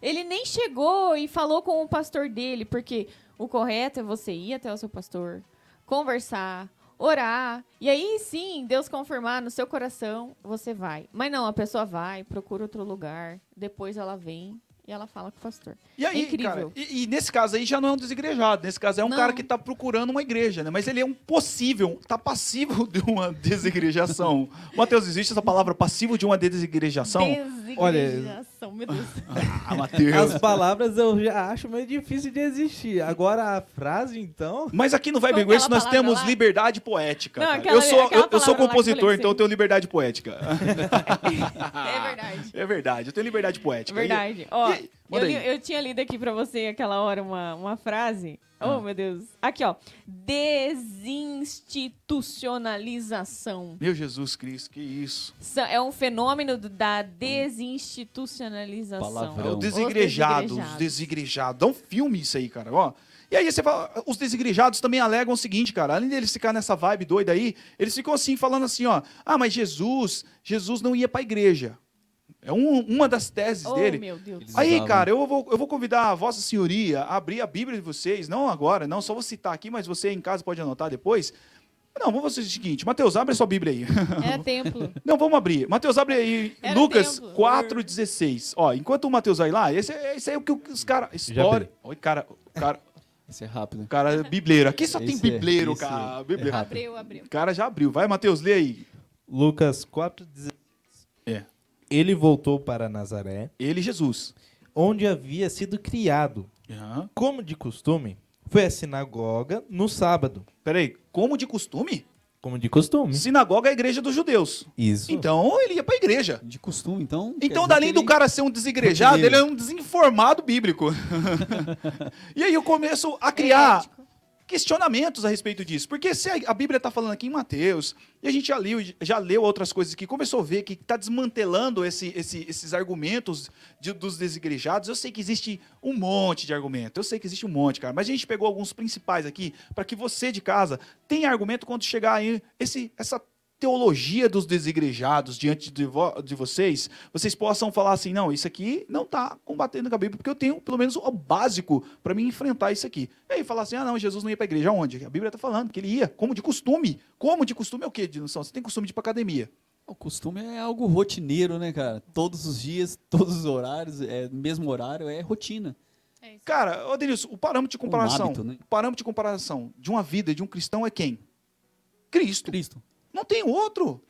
Ele nem chegou e falou com o pastor dele, porque o correto é você ir até o seu pastor, conversar, orar, e aí sim, Deus confirmar no seu coração, você vai. Mas não, a pessoa vai, procura outro lugar, depois ela vem e ela fala com o pastor. E aí, Incrível. cara, e, e nesse caso aí já não é um desigrejado, nesse caso é um Não. cara que tá procurando uma igreja, né? Mas ele é um possível, tá passivo de uma desigrejação. Mateus, existe essa palavra passivo de uma desigrejação? Desigrejação, meu Deus. Ah, Mateus. As palavras eu já acho meio difícil de existir. Agora a frase, então. Mas aqui no Vibe Grace nós temos lá? liberdade poética. Não, aquela- eu sou, eu, eu sou compositor, então eu tenho liberdade poética. É verdade. É verdade, eu tenho liberdade poética. Verdade. E- Ó, e- eu, li- eu tinha lido aqui pra você aquela hora uma, uma frase. Ah. Oh, meu Deus. Aqui, ó. Desinstitucionalização. Meu Jesus Cristo, que isso. É um fenômeno da desinstitucionalização. Palavrão. É o Os desigrejado, os desigrejados. desigrejados. Dá um filme isso aí, cara. Ó. E aí você fala, os desigrejados também alegam o seguinte, cara, além deles ficar nessa vibe doida aí, eles ficam assim, falando assim, ó, ah, mas Jesus, Jesus não ia pra igreja. É um- uma das teses Oh, dele. meu Deus. Aí, cara, eu vou, eu vou convidar a Vossa Senhoria a abrir a Bíblia de vocês, não agora, não, só vou citar aqui, mas você em casa pode anotar depois. Não, vamos fazer o seguinte, Mateus, abre a sua Bíblia aí. É templo. Não, vamos abrir. Mateus, abre aí Era Lucas templo. 4,16. Ó, enquanto o Mateus vai lá, esse, é- esse é o que os caras... História... Oi, cara, o cara, Esse é rápido. o cara é bibleiro. Aqui só tem Esse é- bibleiro, esse cara. é Bibleiro. abriu, abriu. O cara já abriu. Vai, Mateus, lê aí. Lucas 4,16. É. Ele voltou para Nazaré, Ele, Jesus. onde havia sido criado. Aham. Como de costume, foi à sinagoga no sábado. Peraí, como de costume? Como de costume. Sinagoga é a igreja dos judeus. Isso. Então, ele ia pra igreja. De costume, então. Então, além do ele- cara ser um desigrejado, ele é um desinformado bíblico. e aí eu começo a criar Ético. Questionamentos a respeito disso. Porque se a Bíblia está falando aqui em Mateus, e a gente já leu, já leu outras coisas que começou a ver que está desmantelando esse- esse- esses argumentos de- dos desigrejados, eu sei que existe um monte de argumento. Eu sei que existe um monte, cara. Mas a gente pegou alguns principais aqui para que você de casa tenha argumento quando chegar aí esse, essa teologia dos desigrejados diante de, vo- de vocês, vocês possam falar assim, não, isso aqui não está combatendo com a Bíblia, porque eu tenho pelo menos o básico para mim enfrentar isso aqui. E aí falar assim, ah não, Jesus não ia para a igreja, onde? A Bíblia está falando que ele ia, como de costume. Como de costume é o quê, Dinoção? Você tem costume de ir para academia. O costume é algo rotineiro, né, cara? Todos os dias, todos os horários, é mesmo horário, é rotina. É. Cara, ô Denilson, o parâmetro de comparação, hábito, né? o parâmetro de comparação de uma vida de um cristão é quem? Cristo. Cristo. Não tem outro.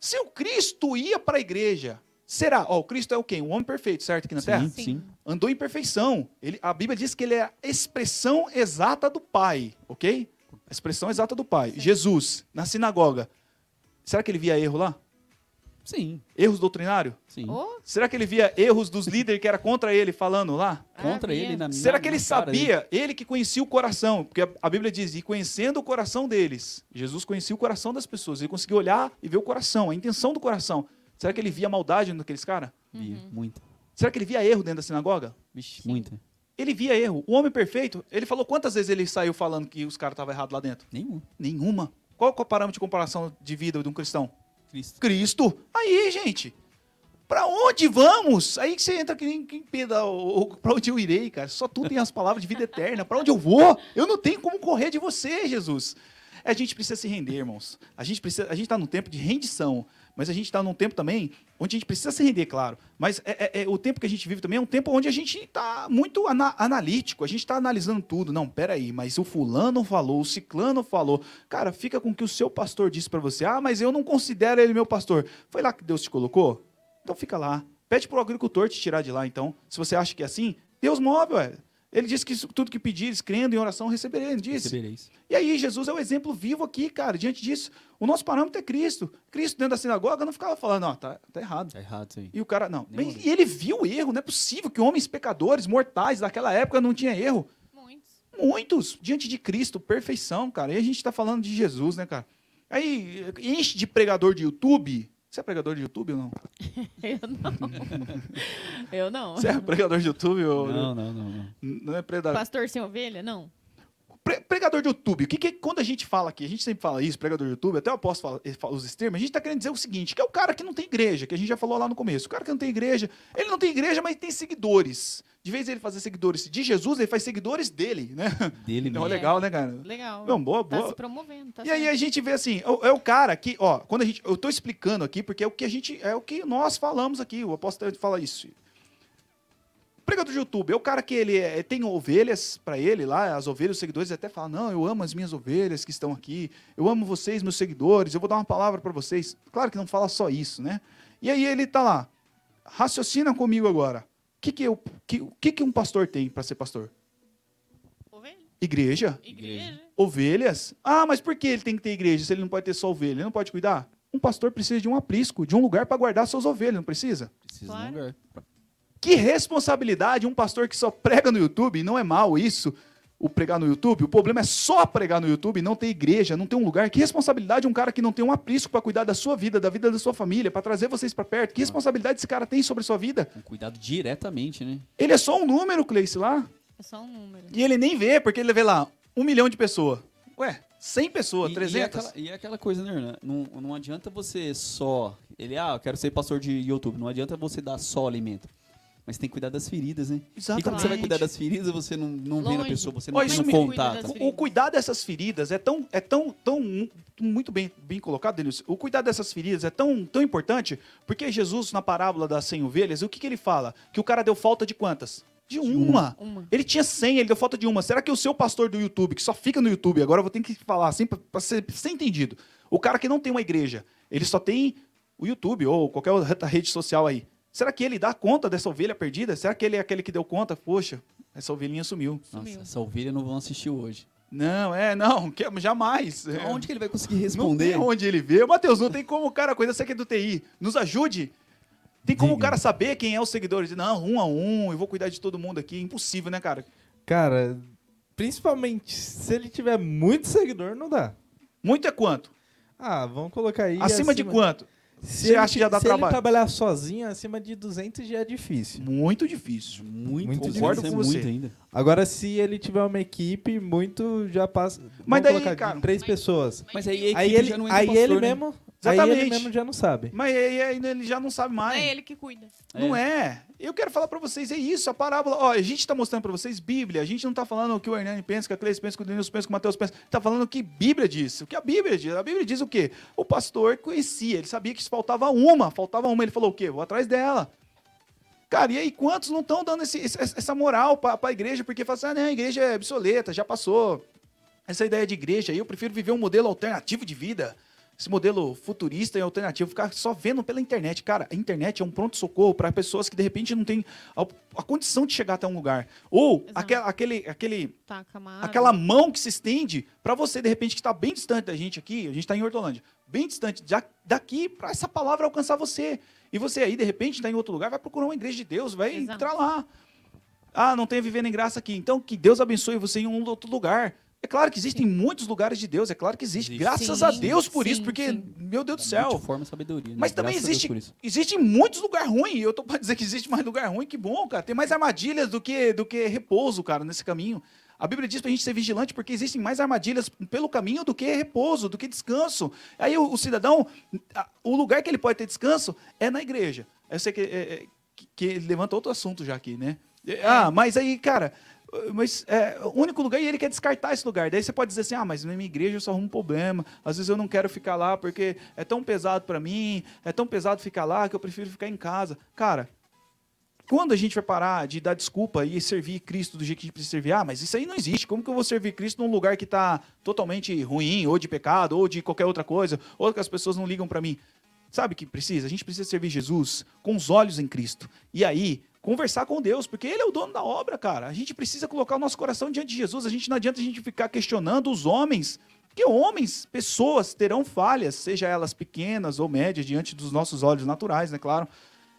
Se o Cristo ia para a igreja, será? Ó, o Cristo é o quem? O homem perfeito, certo aqui na terra? Sim, sim. andou em perfeição. Ele, a Bíblia diz que ele é a expressão exata do Pai, ok? A expressão exata do Pai. Jesus, na sinagoga. Será que ele via erro lá? Sim, Erros doutrinários? sim. Oh, Será que ele via erros dos líderes que era contra ele falando lá? Contra havia. ele na Será na- que ele cara dele. sabia? Ele que conhecia o coração, porque a- Bíblia diz, e conhecendo o coração deles, Jesus conhecia o coração das pessoas, ele conseguiu olhar e ver o coração, a intenção do coração. Será que ele via maldade naqueles caras? Via, Muito. Será que ele via erro dentro da sinagoga? Vixe, Sim. muito. Ele via erro. O homem perfeito, ele falou quantas vezes ele saiu falando que os caras estavam errados lá dentro? Nenhum. Nenhuma. Qual é o parâmetro de comparação de vida de um cristão? Cristo. Cristo. Aí, gente, pra onde vamos? Aí que você entra que nem quem peda, pra onde eu irei, cara? Só tu tem as palavras de vida eterna. Pra onde eu vou? Eu não tenho como correr de você, Jesus. A gente precisa se render, irmãos. A gente precisa, a gente tá num tempo de rendição, mas a gente tá num tempo também onde a gente precisa se render, claro. Mas é, é- é- o tempo que a gente vive também é um tempo onde a gente tá muito ana- analítico, a gente tá analisando tudo. Não, peraí, mas o fulano falou, o ciclano falou. Cara, fica com o que o seu pastor disse pra você. Ah, mas eu não considero ele meu pastor. Foi lá que Deus te colocou? Então fica lá. Pede pro agricultor te tirar de lá, então. Se você acha que é assim, Deus move, ué. Ele disse que tudo que pedires, crendo em oração, receberei, ele disse. Recebereis. E aí, Jesus é o exemplo vivo aqui, cara. Diante disso, o nosso parâmetro é Cristo. Cristo dentro da sinagoga não ficava falando, ó, tá, tá errado. Tá errado isso aí. E o cara, não. Mas- e ele viu o erro. Não é possível que homens pecadores, mortais daquela época não tinha erro. Muitos. Muitos, diante de Cristo, perfeição, cara. E a gente tá falando de Jesus, né, cara? Aí, enche de pregador de YouTube. Você é pregador de YouTube ou não? Eu não. Eu não. Você é pregador de YouTube ou Não, não, não, não. não é pregador? Pastor sem ovelha? Não. Pre- pregador de YouTube, o que, que quando a gente fala aqui, a gente sempre fala isso, pregador de YouTube, até eu posso falar, eh, falar os termos, a gente tá querendo dizer o seguinte, que é o cara que não tem igreja, que a gente já falou lá no começo. O cara que não tem igreja, ele não tem igreja, mas tem seguidores. De vez em ele fazer seguidores de Jesus, ele faz seguidores dele, né? Dele Então, mesmo. legal, né, cara? Legal. Não, boa, Tá boa. se promovendo. Tá E aí a gente vê assim, é o- cara que, ó, quando a gente, eu tô explicando aqui porque é o que a gente, é o que nós falamos aqui, o apóstolo fala isso. O pregador de YouTube é o cara que ele é- tem ovelhas para ele lá, as ovelhas, os seguidores até falam: "Não, eu amo as minhas ovelhas que estão aqui. Eu amo vocês, meus seguidores. Eu vou dar uma palavra para vocês". Claro que não fala só isso, né? E aí ele tá lá. Raciocina comigo agora. O que que, eu, que, o que que um pastor tem para ser pastor? Ovelha? Igreja? Igreja? Ovelhas? Ah, mas por que ele tem que ter igreja se ele não pode ter só ovelha? Ele não pode cuidar? Um pastor precisa de um aprisco, de um lugar para guardar suas ovelhas, não precisa? Precisa Claro. de um lugar. Que responsabilidade um pastor que só prega no YouTube, não é mal isso, o pregar no YouTube, o problema é só pregar no YouTube, não ter igreja, não ter um lugar. Que responsabilidade um cara que não tem um aprisco para cuidar da sua vida, da vida da sua família, para trazer vocês para perto? Que responsabilidade esse cara tem sobre a sua vida? Com cuidado diretamente, né? Ele é só um número, Cleice, lá. É só um número. E ele nem vê, porque ele vê lá um milhão de pessoas. Ué, 100 pessoas, E- 300. E, é aquela, e é aquela coisa, né, Hernan? Não, não adianta você só. Ele, ah, eu quero ser pastor de YouTube. Não adianta você dar só alimento. Mas tem que cuidar das feridas, né? E quando você vai Exatamente. cuidar das feridas, você não, não vê na pessoa, você não me- contato. O, o cuidar dessas feridas é tão, é tão, tão mu- muito bem, bem colocado, Denilson. O cuidar dessas feridas é tão, tão importante porque Jesus, na parábola das 100 ovelhas, o que, que ele fala? Que o cara deu falta de quantas? De uma. Uma. Ele tinha 100, ele deu falta de uma. Será que o seu pastor do YouTube, que só fica no YouTube, agora eu vou ter que falar assim para ser, ser entendido. O cara que não tem uma igreja, ele só tem o YouTube ou qualquer outra rede social aí. Será que ele dá conta dessa ovelha perdida? Será que ele é aquele que deu conta? Poxa, essa ovelhinha sumiu. Nossa, Sumiu. essa ovelha não vão assistir hoje. Não, é, não, que- jamais. É. Onde que ele vai conseguir Não responder? tem onde ele vê. Matheus, não tem como o cara, coisa você que é do TI, nos ajude. Tem como o Diga. cara saber quem é o seguidor? Não, um a um, eu vou cuidar de todo mundo aqui. Impossível, né, cara? Cara, principalmente se ele tiver muito seguidor, não dá. Muito é quanto? Ah, vamos colocar aí. acima, de quanto? Se Você acha que já dá se trabalho? ele trabalhar sozinho, acima de 200 já é difícil. Muito difícil. Muito, Muito Concordo difícil, com é você. muito ainda. Agora, se ele tiver uma equipe, muito já passa. Mas vamos daí, colocar cara- três pessoas. Mas aí, a Aí ele, já não do aí pastor, ele né? Mesmo. Aí ele Exatamente. mesmo já não sabe. Mas aí, ele já não sabe Não mais. é ele que cuida. Não é. Eu quero falar pra vocês, é isso, a parábola. Ó, a gente tá mostrando pra vocês Bíblia. A gente não tá falando o que o Hernani pensa, que a Cleice pensa, que o Denilson pensa, que o Matheus pensa. Tá falando o que Bíblia diz. O que a Bíblia diz. A Bíblia diz o quê? O pastor conhecia, ele sabia que faltava uma, faltava uma. Ele falou o quê? Vou atrás dela. Cara, e aí quantos não estão dando esse- essa moral pra, pra igreja? Porque falam assim, ah, não, a igreja é obsoleta, já passou. Essa ideia de igreja aí, eu prefiro viver um modelo alternativo de vida. Esse modelo futurista e alternativo, ficar só vendo pela internet. Cara, a internet é um pronto-socorro para pessoas que de repente não têm a, a condição de chegar até um lugar. Ou aquela, aquele, aquele, Tá aquela mão que se estende para você, de repente, que está bem distante da gente aqui, a gente está em Hortolândia, bem distante já, daqui para essa palavra alcançar você. E você aí, de repente, está em outro lugar, vai procurar uma igreja de Deus, vai Exato. entrar lá. Ah, não tenho vivendo em graça aqui. Então, que Deus abençoe você em um outro lugar. É claro que existem muitos lugares de Deus, é claro que existe. Existe. Graças Sim, a Deus por sim, isso, porque, sim. meu Deus do céu. multiforme sabedoria. né? Mas também Graças a existe, existe muitos lugares ruins. Eu tô pra dizer que existe mais lugar ruim que bom, cara. Tem mais armadilhas do que, do que repouso, cara, nesse caminho. A Bíblia diz pra gente ser vigilante porque existem mais armadilhas pelo caminho do que repouso, do que descanso. Aí o, o cidadão, a- o lugar que ele pode ter descanso é na igreja. Eu sei que, é, é, que, que ele levanta outro assunto já aqui, né? Ah, mas aí, cara, mas é, o único lugar, e ele quer descartar esse lugar. Daí você pode dizer assim: ah, mas na minha igreja eu só arrumo problema. Às vezes eu não quero ficar lá porque é tão pesado pra mim, é tão pesado ficar lá que eu prefiro ficar em casa. Cara, quando a gente vai parar de dar desculpa e servir Cristo do jeito que a gente precisa servir? Ah, mas isso aí não existe. Como que eu vou servir Cristo num lugar que está totalmente ruim, ou de pecado, ou de qualquer outra coisa, ou que as pessoas não ligam para mim? Sabe o que precisa? A gente precisa servir Jesus com os olhos em Cristo. E aí, conversar com Deus, porque Ele é o dono da obra, cara. A gente precisa colocar o nosso coração diante de Jesus. A gente não adianta a gente ficar questionando os homens. Porque homens, pessoas, terão falhas, seja elas pequenas ou médias, diante dos nossos olhos naturais, né? Claro.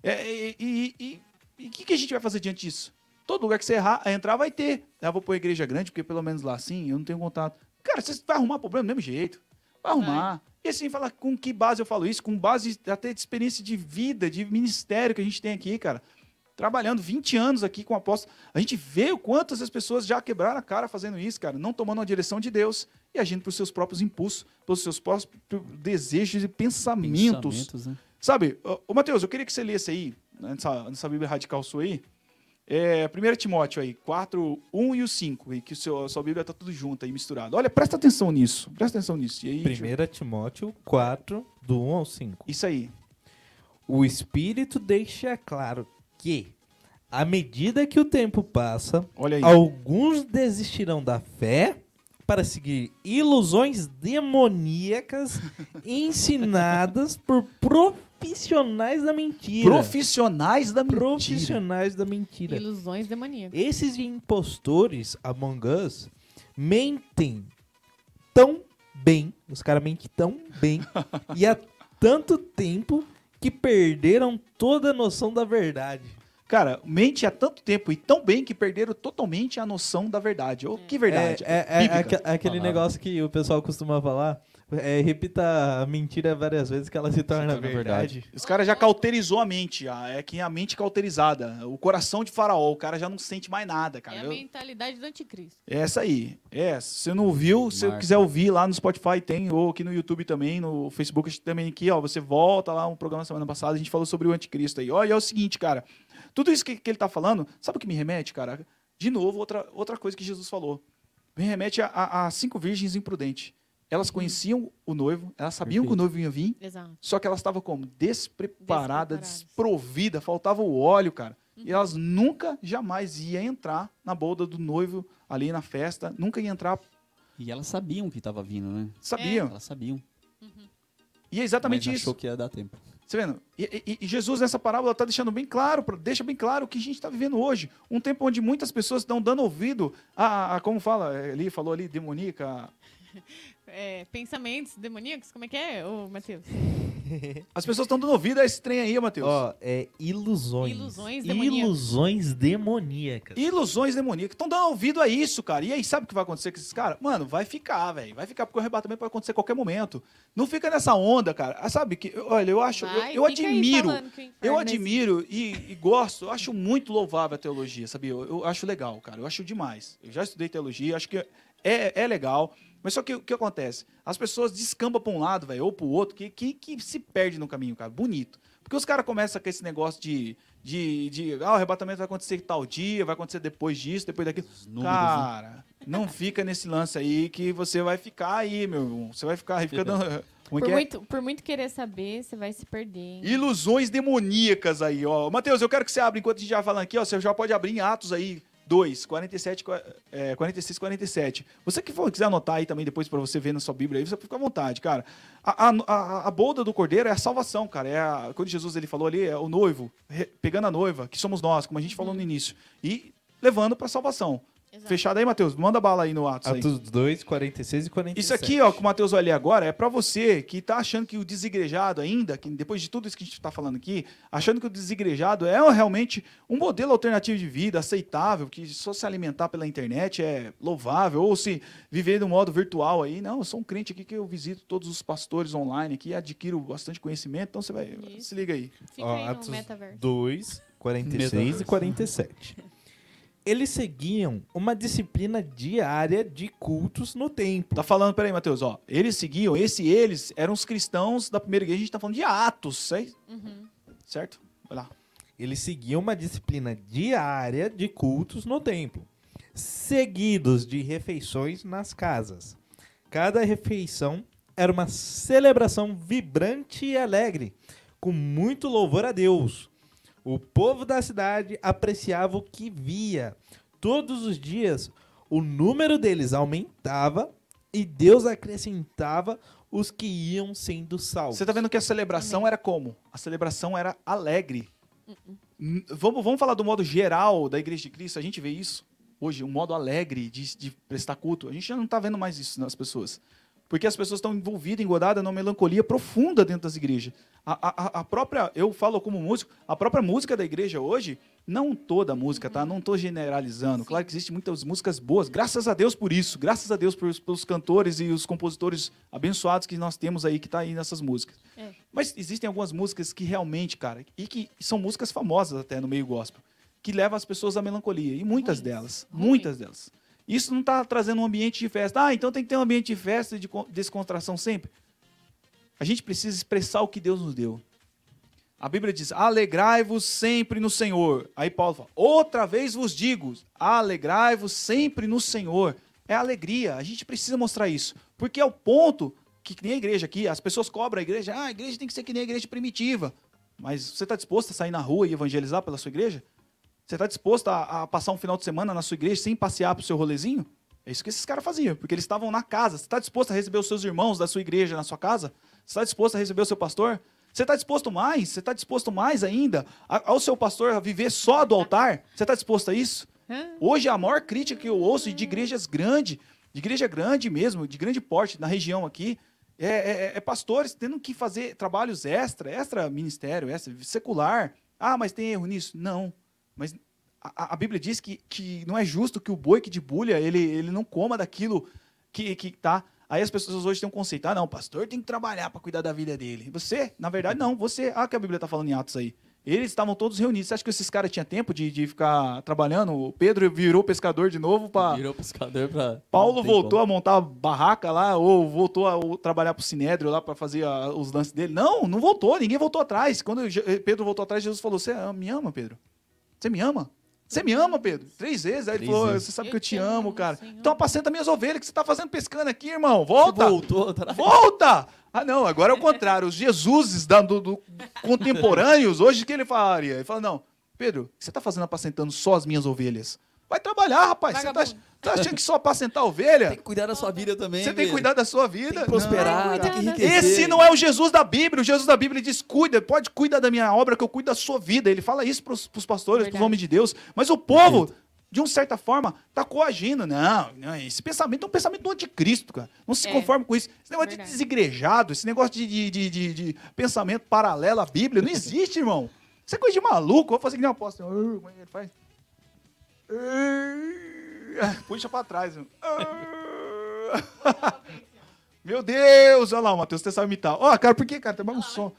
É, e- o que, que a gente vai fazer diante disso? Todo lugar que você errar, entrar vai ter. Ah, vou pôr igreja grande, porque pelo menos lá assim eu não tenho contato. Cara, você vai arrumar problema do mesmo jeito. Vai arrumar. E assim, fala com que base eu falo isso? Com base até de experiência de vida, de ministério que a gente tem aqui, cara. Trabalhando 20 anos aqui com o apóstolo. A gente vê o quanto essas pessoas já quebraram a cara fazendo isso, cara. Não tomando a direção de Deus e agindo por seus próprios impulsos, pelos seus próprios desejos e pensamentos. Pensamentos, né? Sabe, ô, Matheus, eu queria que você lesse aí, nessa, nessa Bíblia Radical sua aí, é, 1 Timóteo aí, 4, 1 e o 5, aí, que o seu, a sua Bíblia tá tudo junto aí, misturado. Olha, presta atenção nisso, presta atenção nisso. E aí, 1 Timóteo 4, do 1 ao 5. Isso aí. O Espírito deixa claro que, à medida que o tempo passa, Olha aí. alguns desistirão da fé para seguir ilusões demoníacas ensinadas por profissionais da mentira. Profissionais da mentira. Profissionais da mentira. Ilusões demoníacas. Esses impostores Among Us mentem tão bem, os caras mentem tão bem e há tanto tempo que perderam toda a noção da verdade. Cara, mente há tanto tempo e tão bem que perderam totalmente a noção da verdade. Ô, que verdade. É, é- é aque- aquele Palavra. negócio que o pessoal costuma falar. É, repita a mentira várias vezes que ela se torna torna verdade. Os caras já cauterizou a mente. ah, É que a mente cauterizada. O coração de faraó. O cara já não sente mais nada, cara. É a Eu- mentalidade do anticristo. É essa aí. É, se você não ouviu, se quiser ouvir lá no Spotify tem, ou aqui no YouTube também, no Facebook também aqui, ó, você volta lá um programa semana passada, a gente falou sobre o anticristo aí. E é o seguinte, cara, tudo isso que, que ele tá falando, sabe o que me remete, cara? De novo, outra, outra coisa que Jesus falou. Me remete a, a- a cinco virgens imprudentes. Elas conheciam o noivo, elas sabiam que o noivo ia vir, Exato. só que elas estavam como? Despreparadas, Despreparadas. desprovidas, faltava o óleo, cara. E elas nunca, jamais iam entrar na boda do noivo ali na festa, nunca iam entrar, E elas sabiam que tava vindo, né? sabiam. Elas sabiam. E é exatamente mas isso. achou que ia dar tempo. Você vendo? E, e- e Jesus nessa parábola está deixando bem claro, deixa bem claro o que a gente está vivendo hoje. Um tempo onde muitas pessoas estão dando ouvido a, a- como fala, é, ali falou ali, demoníaca. É, pensamentos demoníacos? Como é que é, ô Matheus? As pessoas estão dando ouvido a esse trem aí, Matheus. Ó, é ilusões. Ilusões demoníacas. Ilusões demoníacas. Ilusões demoníacas. Estão dando ouvido a isso, cara. E aí, sabe o que vai acontecer com esses caras? Mano, vai ficar, velho. Vai ficar, porque o arrebatamento pode acontecer a qualquer momento. Não fica nessa onda, cara. Ah, Sabe que, olha, eu acho, eu, Vai, eu aí admiro. inferno Eu admiro e, e gosto, eu acho muito louvável a teologia, sabia? Eu, eu acho legal, cara. Eu acho demais. Eu já estudei teologia, acho que é, é legal. Mas só que o que acontece? As pessoas descambam para um lado, velho, ou para o outro, que, que, que se perde no caminho, cara. Bonito. Porque os caras começam com esse negócio de, de, de. Ah, o arrebatamento vai acontecer tal dia, vai acontecer depois disso, depois daquilo. Né? Cara, não fica nesse lance aí que você vai ficar aí, meu irmão. Você vai ficar aí, fica dando. É Por que é? muito, por muito querer saber, você vai se perder. hein? Ilusões demoníacas aí, ó. Matheus, eu quero que você abra, enquanto a gente já falando aqui, ó, você já pode abrir em Atos aí, 2, 47, qua- é, 46, 47. Você que for, quiser anotar aí também depois pra você ver na sua Bíblia aí, você fica à vontade, cara. A, a, a, bolda do cordeiro é a salvação, cara. É a, quando Jesus ele falou ali, é o noivo, re- pegando a noiva, que somos nós, como a gente falou no início, e levando pra salvação. Exato. Fechado aí, Matheus? Manda bala aí no Atos aí. Atos 2, 46 e 47. Isso aqui, ó, que o Matheus vai ler agora, é pra você que tá achando que o desigrejado ainda, que depois de tudo isso que a gente tá falando aqui, achando que o desigrejado é realmente um modelo alternativo de vida, aceitável, que só se alimentar pela internet é louvável, ou se viver no modo virtual aí. Não, eu sou um crente aqui que eu visito todos os pastores online aqui, adquiro bastante conhecimento, então você vai. Isso. Se liga aí. Fica Ó, aí no Atos metaverso. 2, 46 e Metaverso. 47. eles seguiam uma disciplina diária de cultos no templo. Tá falando, peraí, Matheus, ó. Eles seguiam, esse eles eram os cristãos da primeira igreja, a gente tá falando de Atos, certo? Uhum. certo? Vai lá. Eles seguiam uma disciplina diária de cultos no templo, seguidos de refeições nas casas. Cada refeição era uma celebração vibrante e alegre, com muito louvor a Deus. O povo da cidade apreciava o que via. Todos os dias, o número deles aumentava e Deus acrescentava os que iam sendo salvos. Você tá vendo que a celebração era como? A celebração era alegre. N- Vamos, vamos falar do modo geral da Igreja de Cristo. A gente vê isso hoje, um modo alegre de, de prestar culto. A gente já não tá vendo mais isso nas pessoas. Porque as pessoas estão envolvidas, engodadas numa melancolia profunda dentro das igrejas. A, a- a- própria, eu falo como músico, a própria música da igreja hoje, não toda a música, tá? Não tô generalizando. Claro que existem muitas músicas boas, graças a Deus por isso. Graças a Deus pelos, pelos cantores e os compositores abençoados que nós temos aí, que tá aí nessas músicas. É. Mas existem algumas músicas que realmente, cara, e que são músicas famosas até no meio gospel, que levam as pessoas à melancolia. E muitas Ruins. delas, Ruins. muitas delas. Isso não está trazendo um ambiente de festa. Ah, então tem que ter um ambiente de festa e de con- descontração sempre. A gente precisa expressar o que Deus nos deu. A Bíblia diz: alegrai-vos sempre no Senhor. Aí Paulo fala: outra vez vos digo: alegrai-vos sempre no Senhor. É alegria. A gente precisa mostrar isso. Porque é o ponto que, que nem a igreja aqui, as pessoas cobram a igreja: ah, a igreja tem que ser que nem a igreja primitiva. Mas você está disposto a sair na rua e evangelizar pela sua igreja? Você está disposto a, a passar um final de semana na sua igreja sem passear pro seu rolezinho? É isso que esses caras faziam, porque eles estavam na casa. Você está disposto a receber os seus irmãos da sua igreja na sua casa? Você está disposto a receber o seu pastor? Você está disposto mais? Você está disposto mais ainda ao seu pastor a viver só do altar? Você está disposto a isso? Hoje a maior crítica que eu ouço de igrejas grandes, de igreja grande mesmo, de grande porte na região aqui, é, é- é pastores tendo que fazer trabalhos extra, extra ministério, extra secular. Ah, mas tem erro nisso? Não. Mas a, a Bíblia diz que, que não é justo que o boi que debulha, ele, ele não coma daquilo que, que tá. Aí as pessoas hoje têm um conceito, ah, não, o pastor tem que trabalhar para cuidar da vida dele. Você, na verdade, não, você, ah, que a Bíblia está falando em Atos aí. Eles estavam todos reunidos. Você acha que esses caras tinham tempo de, de ficar trabalhando? O Pedro virou pescador de novo para Virou pescador pra. Paulo voltou como. a montar a barraca lá, ou voltou a ou trabalhar pro Sinédrio lá para fazer a- os lances dele. Não, não voltou, ninguém voltou atrás. Quando Pedro voltou atrás, Jesus falou: Você me ama, Pedro? Você me ama? Você me ama, Pedro? Três vezes. Aí ele Três falou: vezes. Você sabe que eu te amo, cara. Senhor. Então apacenta minhas ovelhas. O que você tá fazendo pescando aqui, irmão? Você Volta! voltou atrás. Volta! Ah, não, agora é o contrário. Os Jesuses da- do, do- contemporâneos, hoje, o que ele falaria? Ele fala: Não, Pedro, o que você tá fazendo apacentando só as minhas ovelhas? Vai trabalhar, rapaz. Você tá, tá achando que só apacentar ovelha? Tem que cuidar da sua vida também. Você tem que cuidar da sua vida. Tem que prosperar, Não, tem que enriquecer. Esse não é o Jesus da Bíblia. O Jesus da Bíblia diz: cuida, pode cuidar da minha obra, que eu cuido da sua vida. Ele fala isso para os pastores, para os Verdade. homens de Deus. Mas o povo, de uma certa forma, tá coagindo. Não, não, esse pensamento é um pensamento do anticristo, cara. Não se É. conforme com isso. Esse negócio de Verdade. desigrejado, esse negócio de, de, de, de- de pensamento paralelo à Bíblia, não existe, irmão. Isso é coisa de maluco. Eu vou fazer que nem um apóstolo. Ele faz? Ah, Puxa pra trás. irmão. Ah. Meu Deus, olha lá, o Matheus, você sabe imitar. Ó, cara, por que, cara? Você bagunçou.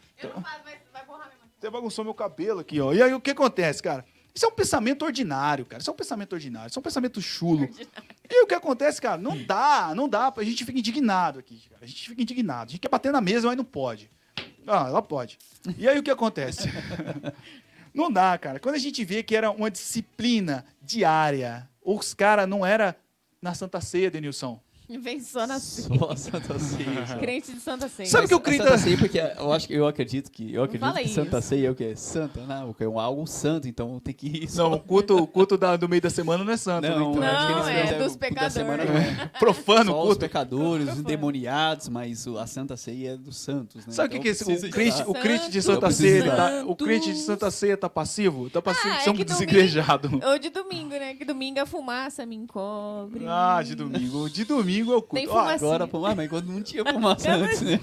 Você bagunçou meu cabelo aqui, ó. E aí, o que acontece, cara? Isso é um pensamento ordinário, cara. Isso é um pensamento ordinário. Isso é um pensamento chulo. E o que acontece, cara? Não dá, não dá. A gente fica indignado aqui, cara. A gente fica indignado. A gente quer bater na mesa, mas não pode. Ah, ela pode. E aí, o que acontece? Não dá, cara. Quando a gente vê que era uma disciplina diária, os caras não era na Santa Ceia, Denilson. Vem só na ceia. Só Santa Ceia. Crente de Santa Ceia. Sabe que o crente... Santa Ceia, porque eu acho que eu acredito que eu acredito que Santa isso. Ceia é o quê? Santa, não, porque é um algo santo, então tem que ir. Não, o culto, o culto da- do meio da semana não é santo. né? Não, Então, acho que Não, eles- é dos o culto semana pecadores. não é. Profano o Só os culto. pecadores, os endemoniados, mas o- a Santa Ceia é dos santos, né? Sabe o que, Então que é esse, precisa o, crente, o crente de Santa Ceia? Tá, o crente de Santa Ceia tá passivo? Tá passivo Ah, de ser é um que domingo- desigrejado. Ou de domingo, né? Que domingo a fumaça me encobre. Ah, de domingo. De domingo é o Tem culto. Ó, fumaça. Agora, pô, ah, mas quando não tinha fumaça antes, né?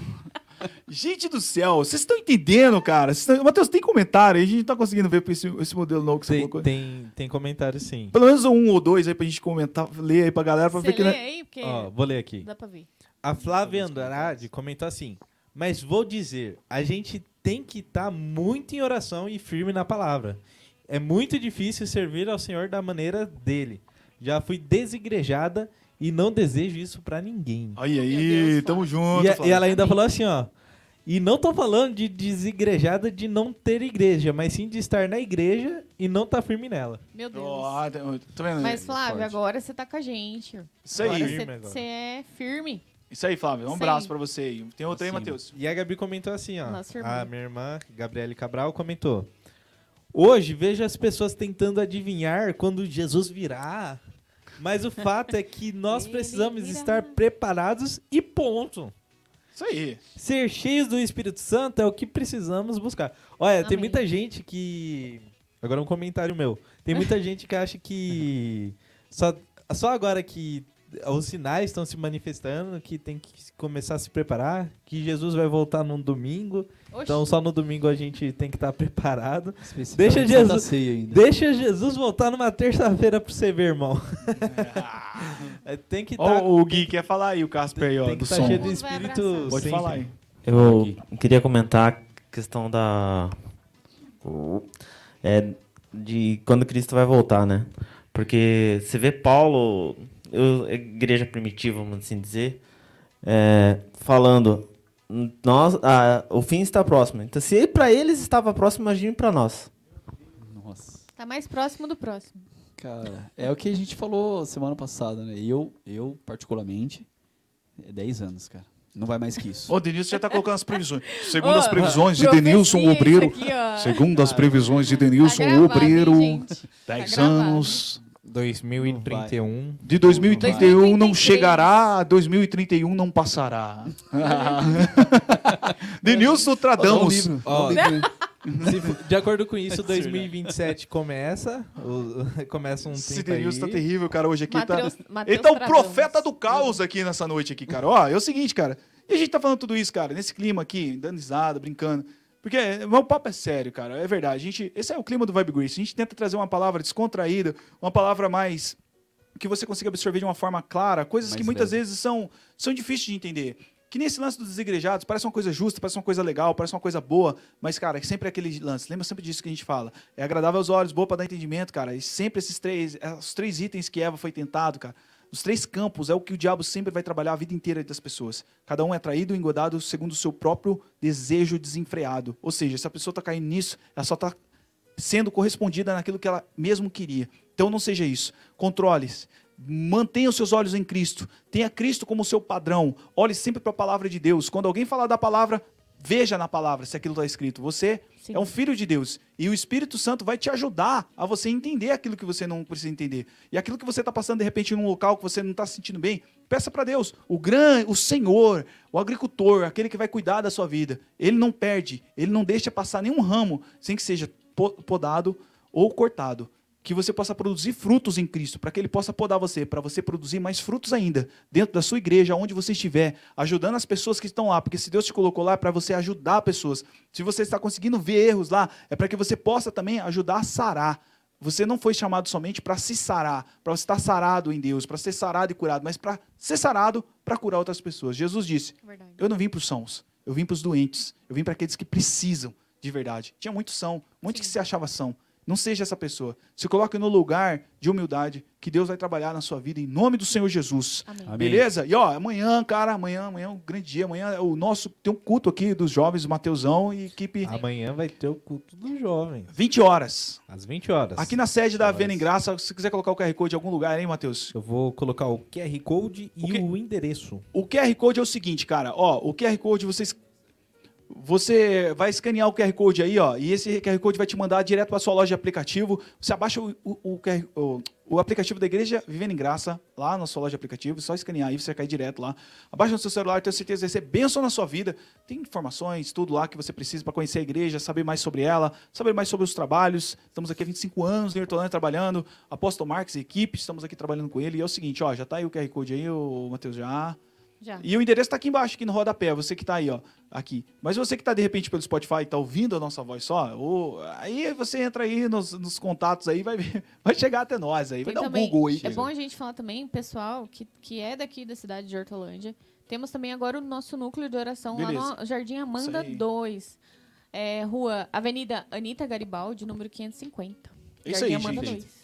gente do céu, vocês estão entendendo, cara? Estão- Matheus, tem comentário aí? A gente não tá conseguindo ver esse, esse modelo novo que você Tem, colocou. tem, tem comentário sim. Pelo menos um ou dois aí pra gente comentar, ler aí pra galera pra Você ver que... né- aí, porque Ó, vou ler aqui. dá pra ver. A Flávia Andrade comentou assim: Mas vou dizer, a gente tem que estar muito em oração e firme na palavra. é muito difícil servir ao Senhor da maneira dele. Já fui desigrejada e não desejo isso pra ninguém. Aí, aí, Deus, tamo junto. E, a- e ela ainda falou assim, ó. E não tô falando de desigrejada de não ter igreja, mas sim de estar na igreja e não tá firme nela. Meu Deus. Vendo? Mas, Flávio, forte. agora você tá com a gente. Isso Agora aí. você- Firme agora. você é firme. Isso aí, Flávio. Um Sim. abraço pra você aí. Tem outro aí, Acima. Matheus. E a Gabi comentou assim, ó. Nossa irmã. A minha irmã, Gabriele Cabral, comentou. Hoje vejo as pessoas tentando adivinhar quando Jesus virá. Mas o fato é que nós precisamos estar preparados e ponto. Isso aí. Ser cheios do Espírito Santo é o que precisamos buscar. Olha, tem Amém. muita gente que. Agora um comentário meu. Tem muita gente que acha que. Só, só agora que os sinais estão se manifestando, que tem que começar a se preparar, que Jesus vai voltar num domingo. Oxi. Então só no domingo a gente tem que estar preparado. Especificamente Deixa Jesus-. Deixa Jesus voltar numa terça-feira pra você ver, irmão. É, tem que estar. Ó, o Gui quer falar aí, o Casper aí, ó, tem que do estar som. cheio do Espírito. Pode sempre. falar aí. Eu Aqui. queria comentar a questão da. É, de quando Cristo vai voltar, né? Porque você vê Paulo, eu- igreja primitiva, vamos assim dizer, é, falando: nós, ah, o fim está próximo. Então, se para eles estava próximo, imagine para nós. Nossa. Tá mais próximo do próximo. Cara, é o que a gente falou semana passada, né? Eu, eu particularmente, é 10 anos, cara. Não vai mais que isso. Ô, Denilson já tá colocando as previsões. Segundo Ô, as previsões de Denilson Obreiro. aqui. Segundo as previsões de Tá Denilson gravado, hein, Obreiro, gente? 10 Tá gravado. anos. 2031. De 2031 não 2033. chegará, 2031 não passará. Denilson Tradamos. For- de acordo com isso, 2027 começa. o- começa um Esse tempo Denilson tá terrível, cara, hoje aqui Mateus, tá... Mateus Ele tá o profeta do caos aqui nessa noite aqui, cara. Ó, é o seguinte, cara. E a gente tá falando tudo isso, cara, nesse clima aqui, dando risada, brincando. Porque o papo é sério, cara. É verdade. A gente, esse é o clima do Vibe Grace. A gente tenta trazer uma palavra descontraída, uma palavra mais que você consiga absorver de uma forma clara, coisas Mais que muitas leve. vezes são, são difíceis de entender. Que nesse lance dos desigrejados, parece uma coisa justa, parece uma coisa legal, parece uma coisa boa, mas, cara, é sempre aquele lance. Lembra sempre disso que a gente fala. É agradável aos olhos, boa para dar entendimento, cara. E sempre esses três, os três itens que Eva foi tentado, cara. Os três campos é o que o diabo sempre vai trabalhar a vida inteira das pessoas. Cada um é traído e engodado segundo o seu próprio desejo desenfreado. Ou seja, se a pessoa está caindo nisso, ela só está sendo correspondida naquilo que ela mesmo queria. Então não seja isso. Controle-se. Mantenha os seus olhos em Cristo. Tenha Cristo como seu padrão. Olhe sempre para a palavra de Deus. Quando alguém falar da palavra, veja na palavra se aquilo está escrito. Você Sim. é um filho de Deus. E o Espírito Santo vai te ajudar a você entender aquilo que você não precisa entender. E aquilo que você está passando, de repente, num local que você não está se sentindo bem, peça para Deus. O grande, o Senhor, o agricultor, aquele que vai cuidar da sua vida, ele não perde, ele não deixa passar nenhum ramo sem que seja po- podado ou cortado. Que você possa produzir frutos em Cristo, para que Ele possa podar você, para você produzir mais frutos ainda, dentro da sua igreja, onde você estiver, ajudando as pessoas que estão lá, porque se Deus te colocou lá é para você ajudar pessoas. Se você está conseguindo ver erros lá, é para que você possa também ajudar a sarar. Você não foi chamado somente para se sarar, para você estar sarado em Deus, para ser sarado e curado, mas para ser sarado para curar outras pessoas. Jesus disse: Verdade. eu não vim para os sãos, eu vim para os doentes, eu vim para aqueles que precisam de verdade. Tinha muitos são, muitos que se achava são. Não seja essa pessoa. Se coloque no lugar de humildade que Deus vai trabalhar na sua vida em nome do Senhor Jesus. Amém. Amém. Beleza? E ó, amanhã, cara, amanhã, amanhã é um grande dia. Amanhã é o nosso tem um culto aqui dos jovens, o Mateusão e equipe Amanhã vai ter o culto dos jovens. 20 horas. Às 20 horas. Aqui na sede da. Avena em Graça, se você quiser colocar o QR Code em algum lugar, hein, Matheus? Eu vou colocar o QR Code e O quê? o endereço. O QR Code é o seguinte, cara. Ó, o QR Code vocês você vai escanear o QR Code aí, ó, e esse QR Code vai te mandar direto para sua loja de aplicativo. Você abaixa o, o, o o, aplicativo da igreja Vivendo em Graça, lá na sua loja de aplicativo, só escanear aí, você cair direto lá. Abaixa no seu celular, tenho certeza que vai ser bênção na sua vida. Tem informações, tudo lá que você precisa para conhecer a igreja, saber mais sobre ela, saber mais sobre os trabalhos. Estamos aqui há 25 anos no Hortolândia trabalhando. Apóstolo Marques e equipe, estamos aqui trabalhando com ele. E é o seguinte, ó, já tá aí o QR Code aí, o Matheus já. Já. E o endereço está aqui embaixo, aqui no rodapé, você que está aí, ó, aqui. Mas você que está de repente pelo Spotify e está ouvindo a nossa voz só, ou, aí você entra aí nos, nos contatos aí, vai, vai chegar até nós aí, vai Tem dar um também- Google aí. É bom a gente falar também, pessoal, que, que é daqui da cidade de Hortolândia. Temos também agora o nosso núcleo de oração Beleza. lá no Jardim Amanda Isso aí. 2. É, rua Avenida Anita Garibaldi, número 550. É isso aí, Jardim Amanda gente. 2.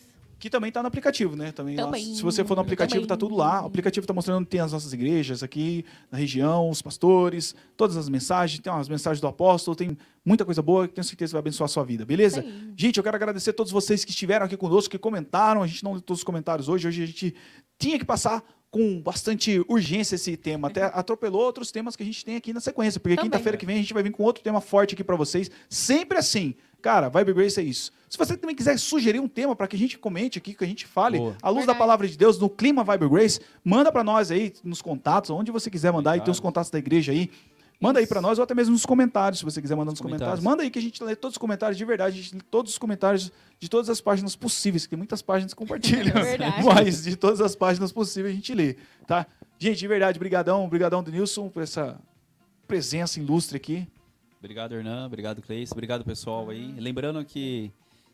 Que também tá no aplicativo, né? Também, lá, Também. se você for no aplicativo, tá tudo lá. O aplicativo tá mostrando onde tem as nossas igrejas aqui, na região, os pastores, todas as mensagens, tem umas mensagens do apóstolo, tem muita coisa boa que tenho certeza que vai abençoar a sua vida, beleza? Aí. Gente, eu quero agradecer a todos vocês que estiveram aqui conosco, que comentaram. A gente não leu todos os comentários hoje. Hoje a gente tinha que passar com bastante urgência esse tema. Até atropelou outros temas que a gente tem aqui na sequência. Porque quinta-feira que vem a gente vai vir com outro tema forte aqui para vocês. Sempre assim. Cara, Vibe Grace é isso. Se você também quiser sugerir um tema para que a gente comente aqui, que a gente fale, Boa. à luz da palavra de Deus, no clima Vibe Grace, manda para nós aí nos contatos, onde você quiser mandar, e tem os contatos da igreja aí. Manda aí para nós, ou até mesmo nos comentários, se você quiser mandar nos comentários. Comentários. Manda aí que a gente lê todos os comentários de verdade, a gente lê todos os comentários de todas as páginas possíveis, que tem muitas páginas que compartilham. É verdade. Mas de todas as páginas possíveis a gente lê, tá? Gente, de verdade, brigadão, brigadão Denilson por essa presença ilustre aqui. Obrigado, Hernan. Obrigado, Cleice. Obrigado, pessoal aí. Lembrando que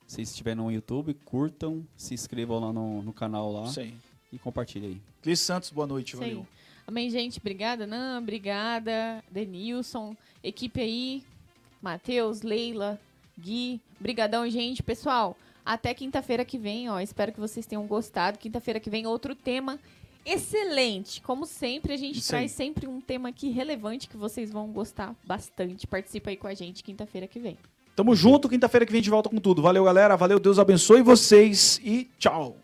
se estiver no YouTube, curtam, se inscrevam lá no, no canal lá aí. e compartilhem aí. Clis Santos, boa noite, aí. valeu. Amém, gente. Obrigada, Nan. Obrigada, Denilson. Equipe aí. Matheus, Leila, Gui. Brigadão, gente. Pessoal, até quinta-feira que vem, ó. Espero que vocês tenham gostado. Quinta-feira que vem, outro tema excelente. Como sempre, a gente Isso traz aí. sempre um tema aqui relevante que vocês vão gostar bastante. Participa aí com a gente quinta-feira que vem. Tamo junto, quinta-feira que vem a gente volta com tudo. Valeu, galera. Valeu, Deus abençoe vocês e tchau.